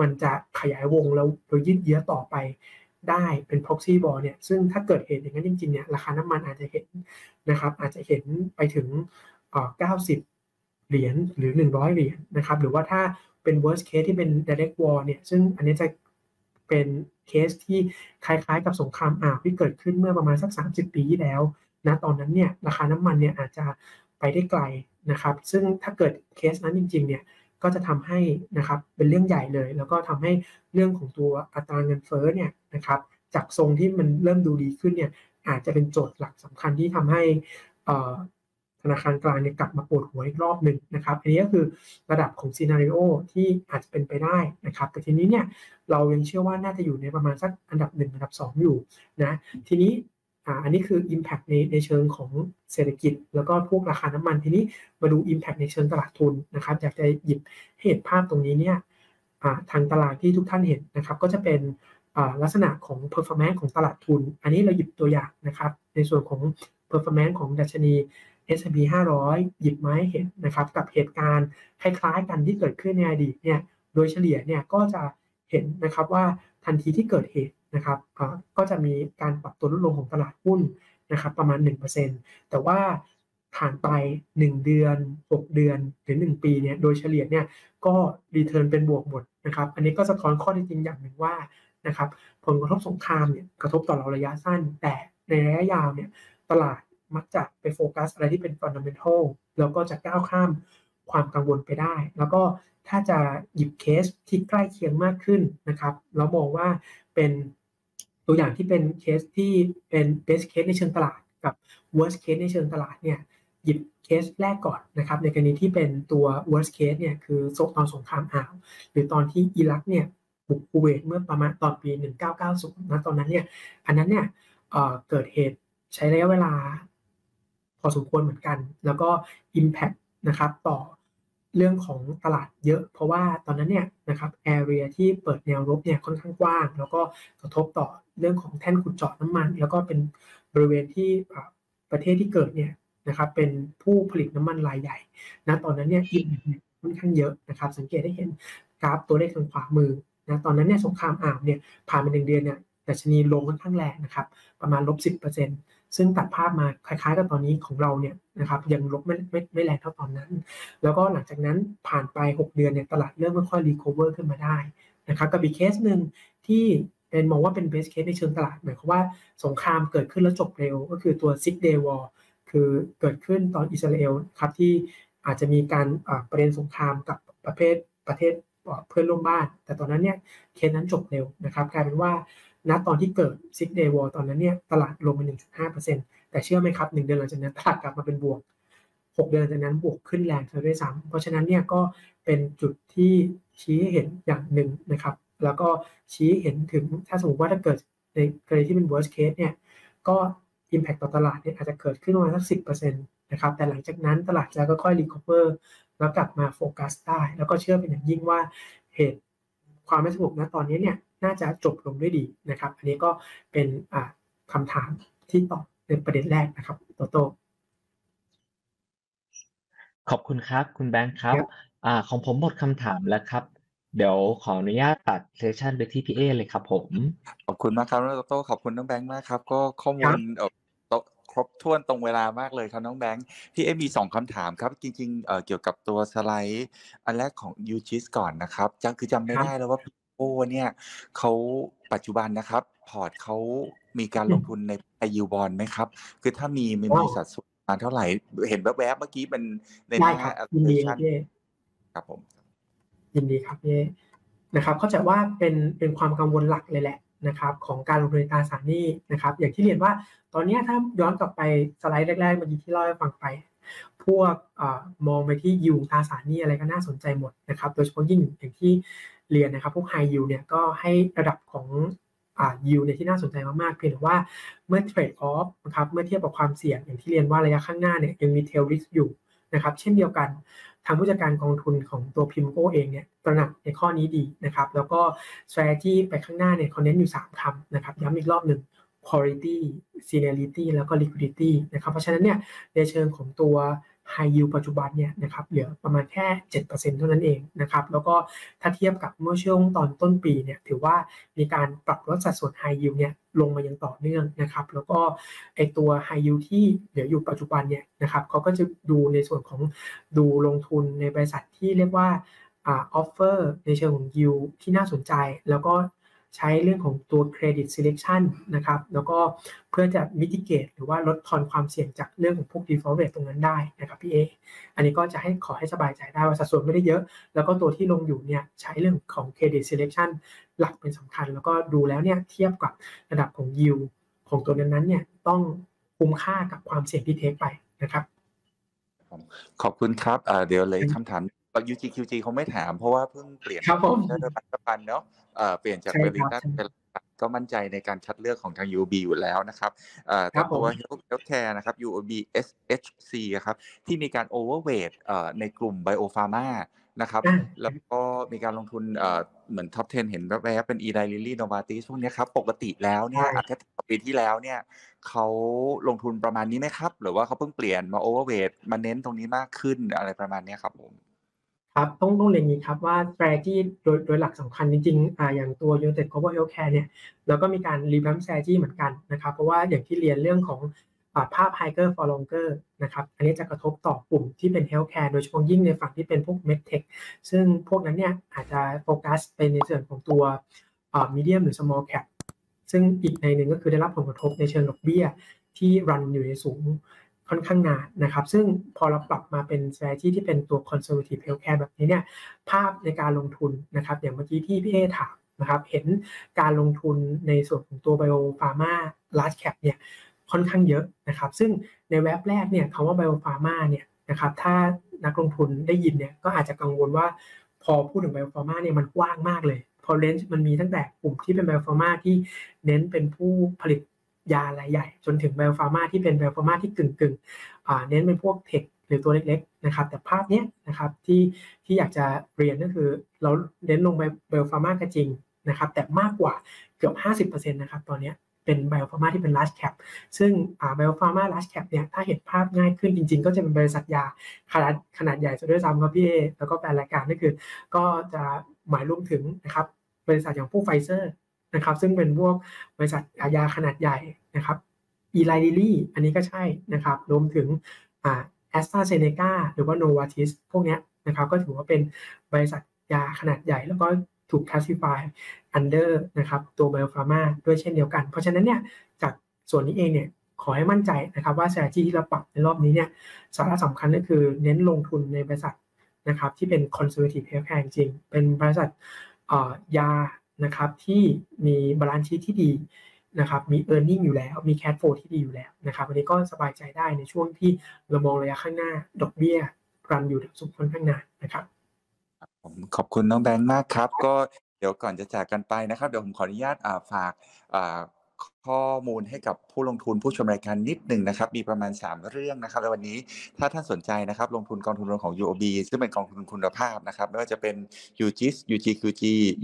มันจะขยายวงแล้วโดยยืดเยื้อต่อไปได้เป็น proxy war เนี่ยซึ่งถ้าเกิดเหตุอย่างนั้นจริงๆเนี่ยราคาน้ำมันอาจจะเห็นนะครับอาจจะเห็นไปถึง 90 เหรียญหรือ 100 เหรียญนะครับหรือว่าถ้าเป็น worst case ที่เป็น direct war เนี่ยซึ่งอันนี้จะเป็นเคสที่คล้ายๆกับสงครามอ่าวที่เกิดขึ้นเมื่อประมาณสัก 30 ปีที่แล้วนะตอนนั้นเนี่ยราคาน้ำมันเนี่ยอาจจะไปได้ไกลนะครับซึ่งถ้าเกิดเคสนั้นจริงๆเนี่ย ก็จะทำให้นะครับเป็นเรื่องใหญ่เลย แล้วก็ทำให้เรื่องของตัวอัตราเงินเฟ้อเนี่ยนะครับจากทรงที่มันเริ่มดูดีขึ้นเนี่ยอาจจะเป็นโจทย์หลักสำคัญที่ทำให้ธนาคารกลางเนี่ยกลับมาปวดหัวอีกรอบหนึ่งนะครับอันนี้ก็คือระดับของซีนารีโอที่อาจจะเป็นไปได้นะครับ แต่ทีนี้เนี่ยเรายังเชื่อว่าน่าจะอยู่ในประมาณสักอันดับ1อันดับ 2 อยู่นะทีนี้ อันนี้คือ Impact ในในเชิงของเศรษฐกิจ แล้วก็พวกราคาน้ำมันทีนี้มาดู Impact ในเชิงตลาดทุนนะครับอยากจะหยิบเหตุภาพตรงนี้เนี่ยทางตลาดที่ทุกท่านเห็นนะครับก็จะเป็นลักษณะของ performance ของตลาดทุน อันนี้เราหยิบตัวอย่างนะครับ ในส่วนของ performance ของดัชนี S&P 500 หยิบมาให้เห็นนะครับกับเหตุการณ์คล้ายๆกันที่เกิดขึ้นในอดีตเนี่ยโดยเฉลี่ยเนี่ยก็จะเห็นนะครับว่าทันทีที่เกิดเหตุ นะครับก็จะมีการปรับตัวลดลงของตลาดหุ้นนะครับประมาณ 1%แต่ว่าผ่านไป 1 เดือน 6 เดือนหรือ 1 ปีเนี่ยโดยเฉลี่ยเนี่ยก็ return เป็นบวกหมดนะครับอันนี้ก็สะท้อนข้อเท็จจริงอย่างหนึ่งว่านะครับผลกระทบสงครามเนี่ยกระทบต่อเราระยะสั้น แต่ในระยะยาวเนี่ยตลาดมักจะไปโฟกัสอะไรที่เป็น fundamental แล้วก็จะก้าวข้ามความกังวลไปได้ แล้วก็ถ้าจะหยิบเคสที่ใกล้เคียงมากขึ้นนะครับเรามองว่าเป็น ตัวอย่างที่เป็นเคสที่เป็น best case ในเชิงตลาดกับ worst case ในเชิงตลาดเนี่ยหยิบเคสแรกก่อนนะครับในกรณีที่เป็นตัว worst case เนี่ยคือตอนสงครามอ่าวหรือตอนที่อิรักเนี่ยบุกคูเวตเมื่อประมาณตอนปี 1990นะตอนนั้นเนี่ยอันนั้นเนี่ยเกิดเหตุใช้ระยะเวลาพอสมควรเหมือนกัน แล้วก็ Impact นะครับต่อ เรื่องของตลาดเยอะ เพราะว่าตอนนั้นเนี่ยนะครับ area ที่เปิดแนวรบเนี่ยค่อนข้างกว้าง แล้วก็กระทบต่อเรื่องของแท่นขุดเจาะน้ำมัน แล้วก็เป็นบริเวณที่ประเทศที่เกิดเนี่ยนะครับเป็นผู้ผลิตน้ำมันรายใหญ่นะตอนนั้นเนี่ยอินเดียค่อนข้างเยอะนะครับ สังเกตได้เห็นกราฟตัวเลขทางขวามือนะตอนนั้นเนี่ยสงครามอ่าวเนี่ยผ่านมาหนึ่งเดือนเนี่ยดัชนีลงค่อนข้างแรงนะครับ ประมาณลบสิบเปอร์เซ็นต์ ซึ่งตัดภาพมาคล้ายๆ กับตอนนี้ของเราเนี่ยนะครับยังลบไม่ไม่ไม่แรงเท่าตอนนั้น แล้วก็หลังจากนั้นผ่านไป 6 เดือนเนี่ยตลาดเริ่มค่อยๆ recover ขึ้นมาได้นะครับกับอีกเคสหนึ่งที่เป็นมองว่าเป็น best case ในเชิงตลาดหมายความว่าสงครามเกิดขึ้นแล้วจบเร็ว ก็คือตัว Six-Day War คือเกิดขึ้นตอนอิสราเอลครับที่อาจจะมีการประเด็นสงครามกับประเภทประเทศเพื่อนร่วมบ้าน แต่ตอนนั้นเนี่ยเคสนั้นจบเร็วนะครับกลายเป็นว่า ณตอนที่เกิด Six-Day War ตอนนั้นเนี่ยตลาดลงไป 1.5%แต่เชื่อไหมครับหนึ่งเดือนหลังจากนั้นตลาดกลับมาเป็นบวก 6 เดือนจากนั้นบวกขึ้นแรงเลยด้วยซ้ำเพราะฉะนั้นเนี่ยก็เป็นจุดที่ชี้เห็นอย่างหนึ่งนะครับ แล้วก็ชี้เห็นถึงถ้าสมมติว่าถ้าเกิดในกรณีที่เป็น worst case เนี่ยก็ impact ต่อตลาดเนี่ยอาจจะเกิดขึ้นประมาณสักสิบนะครับแต่หลังจากนั้นตลาดจะก็ค่อย recover แล้วกลับมาโฟกัสได้ แล้วก็เชื่อเป็นอย่างยิ่งว่าเหตุความไม่สงบนะตอนนี้เนี่ย น่าจะจบลงด้วยดีนะครับ อันนี้ก็เป็นคำถามที่ตอบในประเด็นแรกนะครับโตโต้ขอบคุณครับ คุณแบงค์ครับอของผมหมดคำถามแล้วครับ เดี๋ยวขออนุญาตตัดเซสชันไปที่พี่เอเลยครับผม ขอบคุณมากครับโตโต้ขอบคุณน้องแบงค์มากครับ ก็ข้อมูลครบถ้วนตรงเวลามากเลยครับน้องแบงค์พี่เอมีสองคำถามครับ จริงๆเเกี่ยวกับตัวสไลด์ อันแรกของยูชิสก่อนนะครับจังคือจำไม่ได้แล้วว่า โอ้เนี่ยเขาไปปัจจุบันนะครับ พอร์ตเขามีการลงทุนในไอยูบอลไหมครับ คือถ้ามีมันมีสัดส่วนประมาณเท่าไหร่ เห็นแวบๆเมื่อกี้เป็นในหได้น้าครับยินดีครับ allocation พี่เอครับผมยินดีครับพี่เอนะครับเข้าใจว่าเป็นเป็นความกังวลหลักเลยแหละนะครับของการลงทุนในตราสารหนี้นะครับ อย่างที่เรียนว่าตอนเนี้ยถ้าย้อนกลับไปสไลด์แรกๆเมื่อกี้ที่เล่าให้ฟังไป พวกเออมองไปที่ยูตราสารหนี้อะไรก็น่าสนใจหมดนะครับ โดยเฉพาะยิ่งอย่างที่ เรียนนะครับ พวกไฮยูเนี่ยก็ให้ระดับของอ่ายูเนี่ยที่น่าสนใจมากๆ เพียงแต่ว่าเมื่อเทรดออฟนะครับเมื่อเทียบกับความเสี่ยงอย่างที่เรียนว่าระยะข้างหน้าเนี่ยยังมีเทลริสอยู่นะครับเช่นเดียวกันทางผู้จัดการกองทุนของตัวพิมโกเองเนี่ยตระหนักในข้อนี้ดีนะครับ แล้วก็ strategy ไปข้างหน้าเนี่ยเขาเน้นอยู่ 3คำนะครับย้ำอีกรอบหนึ่ง quality seniority แล้วก็ liquidity นะครับเพราะฉะนั้นเนี่ยในเชิงของตัว high yield ปัจจุบันเนี่ยนะครับเหลือประมาณแค่ 7%เท่านั้นเองนะครับแล้วก็ถ้าเทียบกับเมื่อช่วงตอนต้นปีเนี่ยถือว่ามีการปรับลดสัดส่วน high yield เนี่ยลงมาอย่างต่อเนื่องนะครับแล้วก็ไอตัว high yield ที่เหลืออยู่ปัจจุบันเนี่ยนะครับเขาก็จะดูในส่วนของดูลงทุนในบริษัทที่เรียกว่าอ่า offer ในเชิงของ yield ที่น่าสนใจแล้วก็ ใช้เรื่องของตัว credit selection นะครับ แล้วก็เพื่อจะ mitigate หรือว่าลดทอนความเสี่ยงจากเรื่องของพวก default rate ตรงนั้นได้นะครับพี่เอ อันนี้ก็จะให้ขอให้สบายใจได้ว่าสัดส่วนไม่ได้เยอะ แล้วก็ตัวที่ลงอยู่เนี่ยใช้เรื่องของ credit selection หลักเป็นสำคัญ แล้วก็ดูแล้วเนี่ยเทียบกับระดับของ yield ของตัวนั้นๆเนี่ยต้องคุ้มค่ากับความเสี่ยงที่เทคไปนะครับขอบคุณครับเอ่อเดี๋ยวเลยคำถาม UGQG คงไม่ถามเพราะว่าเพิ่งเปลี่ยนครับผมรัฐบาลเนาะเอ่อเปลี่ยนจากใช่เบครับริงตันใช่เป็นก็มั่นใจในการคัดเลือกของทาง UOB อยู่แล้วนะครับเอ่อครัแต่บผมตัว Health Healthcare นะครับ UOB SHC อะครับที่มีการ overweight เอ่อในกลุ่ม Biopharma นะครับอ่าแล้วก็มีการลงทุนเอ่อเหมือนท็อป 10 เห็นแวบๆเป็น Eli Lilly Novartis พวกเนี้ยครับ ปกติแล้วเนี่ยใช่อาจจะปีที่แล้วเนี่ยเขาลงทุนประมาณนี้ไหมครับ หรือว่าเขาเพิ่งเปลี่ยนมา overweight มาเน้นตรงนี้มากขึ้นอะไรประมาณเนี้ยครับผม ครับต้องต้องเรียนอย่างนี้ครับว่า strategy โดยโดยหลักสำคัญจริงๆอ่าอย่างตัว United Global Healthcare เนี่ยเราก็มีการ revamp strategy เหมือนกันนะครับ เพราะว่าอย่างที่เรียนเรื่องของอ่าภาพ higher for longer นะครับอันนี้จะกระทบต่อกลุ่มที่เป็น healthcare โดยเฉพาะยิ่งในฝั่งที่เป็นพวก medtech ซึ่งพวกนั้นเนี่ยอาจจะโฟกัสเป็นในส่วนของตัวอ่า medium หรือ small cap ซึ่งอีกในหนึ่งก็คือได้รับผลกระทบในเชิงดอกเบี้ยที่รันอยู่ในสูง ค่อนข้างนานนะครับ ซึ่งพอเราปรับมาเป็น strategy ที่เป็นตัว conservative healthcare แบบนี้เนี่ยภาพในการลงทุนนะครับ อย่างเมื่อกี้ที่พี่เอถามนะครับ เห็นการลงทุนในส่วนของตัว bio pharma large cap เนี่ยค่อนข้างเยอะนะครับ ซึ่งในแว็บแรกเนี่ยคำว่า bio pharma เนี่ยนะครับ ถ้านักลงทุนได้ยินเนี่ยก็อาจจะกังวลว่าพอพูดถึง bio pharma เนี่ยมันกว้างมากเลยพอเลนส์มันมีตั้งแต่กลุ่มที่เป็น bio pharma ที่เน้นเป็นผู้ผลิต ยารายใหญ่ จนถึง bio pharma ที่เป็น bio pharma ที่กึ่งกึ่งๆเน้นเป็นพวกเทคหรือตัวเล็กๆนะครับ แต่ภาพเนี้ยนะครับที่ที่อยากจะเรียนก็คือเราเน้นลงไป bio pharma ก็จริงนะครับ แต่มากกว่าเกือบ 50%นะครับตอนนี้เป็น bio pharma ที่เป็น large cap ซึ่งอ่า bio pharma large cap เนี่ยถ้าเห็นภาพง่ายขึ้นจริง ๆ ก็จะเป็นบริษัทยาขนาดขนาดใหญ่ซะด้วยซ้ำครับพี่เอแล้วก็แฟนรายการก็คือ ก็จะหมายรวมถึงนะครับบริษัทอย่างพวกไฟเซอร์ นะครับซึ่งเป็นพวกบริษัทยาขนาดใหญ่นะครับอีไลลิลี่อันนี้ก็ใช่นะครับรวมถึงแอสตราเซเนกาหรือว่าโนวาทิสพวกนี้นะครับก็ถือว่าเป็นบริษัทยาขนาดใหญ่ แล้วก็ถูก classify under นะครับตัว biopharma ด้วยเช่นเดียวกัน เพราะฉะนั้นเนี่ยจากส่วนนี้เองเนี่ยขอให้มั่นใจนะครับว่า strategy ที่เราปรับในรอบนี้เนี่ยสาระสำคัญก็คือเน้นลงทุนในบริษัทนะครับที่เป็น conservative healthcare จริง เป็นบริษัทยา นะครับที่มี balance sheet ที่ดีนะครับมี e a r n i n g อยู่แล้ว มี cash flow ที่ดีอยู่แล้วนะครับอันนี้ก็สบายใจได้ในช่วงที่เรามองระยะข้างหน้า ดอกเบี้ยรันอยู่สูงค่อนข้างนานนะครับผมขอบคุณน้องแบงค์มากครับ ก็เดี๋ยวก่อนจะจากกันไปนะครับ เดี๋ยวผมขออนุญาตฝากา ข้อมูลให้กับผู้ลงทุนผู้ชมรายการนิดหนึ่งนะครับ มีประมาณ 3 เรื่องนะครับในวันนี้ถ้าท่านสนใจนะครับ ลงทุนกองทุนรวมของ UOB ซึ่งเป็นกองทุนคุณภาพนะครับ ไม่ว่าจะเป็น UGIS UGQG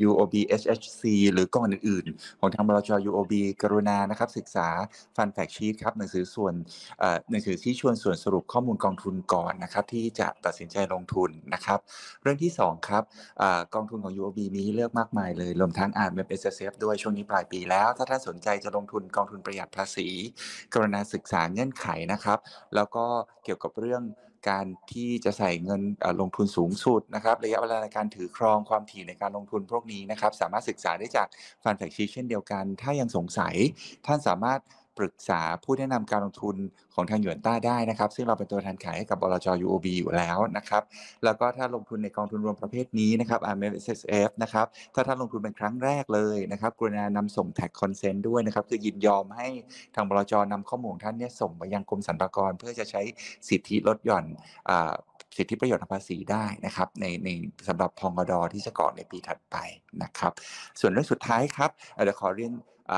UOB HHC หรือกองอื่นๆ ของทางบลจ UOB กรุณานะครับ ศึกษาฟันแฟกชีตครับหนังสือส่วนหนังสือที่ชวนส่วนสรุปข้อมูลกองทุนก่อนนะครับ ที่จะตัดสินใจลงทุนนะครับ เรื่องที่สองครับอกองทุนของ UOB มีให้เลือกมากมายเลยรวมทั้งอ่านเว็บ S S F ด้วยช่วงนี้ปลายปีแล้ว ถ้าท่านสนใจจะลงทุนกองทุนประหยัดภาษี กรณาศึกษาเงื่อนไขนะครับ แล้วก็เกี่ยวกับเรื่องการที่จะใส่เงินลงทุนสูงสุดนะครับ ระยะเวลาในการถือครองความถี่ในการลงทุนพวกนี้นะครับ สามารถศึกษาได้จาก fund fact sheet เช่นเดียวกัน ถ้ายังสงสัยท่านสามารถ ปรึกษาผู้แนะนำการลงทุนของทางหยวนต้าได้นะครับ ซึ่งเราเป็นตัวแทนขายให้กับบลจ UOB อยู่แล้วนะครับแล้วก็ถ้าลงทุนในกองทุนรวมประเภทนี้นะครับ RMSF นะครับถ้าท่านลงทุนเป็นครั้งแรกเลยนะครับกรุณานำส่ง tax consent ด้วยนะครับคือยินยอมให้ทางบลจนำข้อมูลท่านเนี่ยส่งไปยังกรมสรรพากร เพื่อจะใช้สิทธิลดหย่อนอ่าสิทธิประโยชน์ทางภาษีได้นะครับในในสำหรับพองกดที่จะก่อในปีถัดไปนะครับ ส่วนเรื่องสุดท้ายครับเดี๋ยวขอเรียน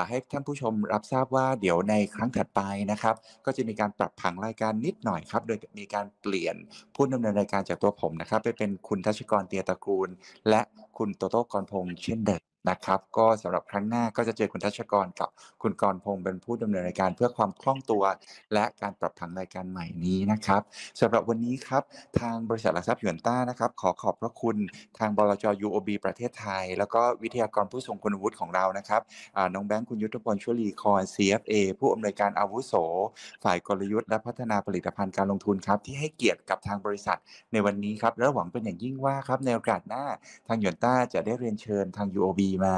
ให้ท่านผู้ชมรับทราบว่าเดี๋ยวในครั้งถัดไปนะครับ ก็จะมีการปรับผังรายการนิดหน่อยครับ โดยมีการเปลี่ยนผู้ดำเนินรายการจากตัวผมนะครับ ไปเป็นคุณทัชกรเตียตระกูล และคุณโตโต้กรพงษ์เช่นเดิม นะครับ ก็สำหรับครั้งหน้าก็จะเจอคุณทัชกรกับคุณกรพงษ์เป็นผู้ดำเนินรายการเพื่อความคล่องตัว และการปรับผังรายการใหม่นี้นะครับสำหรับวันนี้ครับทางบริษัทหลักทรัพย์หยวนต้านะครับ ขอขอบพระคุณทางบลจ UOB ประเทศไทย แล้วก็วิทยากรผู้ทรงคุณวุฒิของเรานะครับน้องแบงค์คุณยุทธพลช่วลีคอน CFA ผู้อำนวยการอาวุโส ฝ่ายกลยุทธ์และพัฒนาผลิตภัณฑ์การลงทุนครับ ที่ให้เกียรติกับทางบริษัทในวันนี้ครับและหวังเป็นอย่างยิ่งว่าครับในโอกาสหน้าทางหยวนต้าจะได้เรียนเชิญทาง UOB มา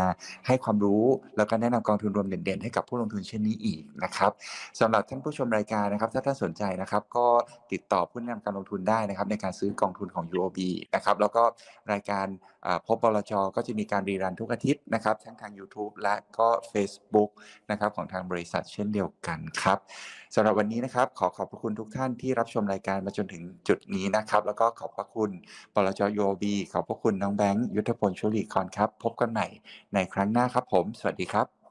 ให้ความรู้แล้วก็แนะนำกองทุนรวมเด่นๆ ให้กับผู้ลงทุนเช่นนี้อีกนะครับสำหรับท่านผู้ชมรายการนะครับ ถ้าท่านสนใจนะครับ ก็ติดต่อผู้แนะนำการลงทุนได้นะครับ ในการซื้อกองทุนของ UOB นะครับแล้วก็รายการ พบบลจก็จะมีการรีรันทุกอาทิตย์นะครับทั้งทาง YouTube และก็ Facebook นะครับของทางบริษัทเช่นเดียวกันครับสำหรับวันนี้นะครับขอขอบพระคุณทุกท่านที่รับชมรายการมาจนถึงจุดนี้นะครับ แล้วก็ขอบพระคุณบลจยบีขอบพระคุณน้องแบงค์ยุทธพลชุลีคอนครับ พบกันใหม่ในครั้งหน้าครับผม สวัสดีครับ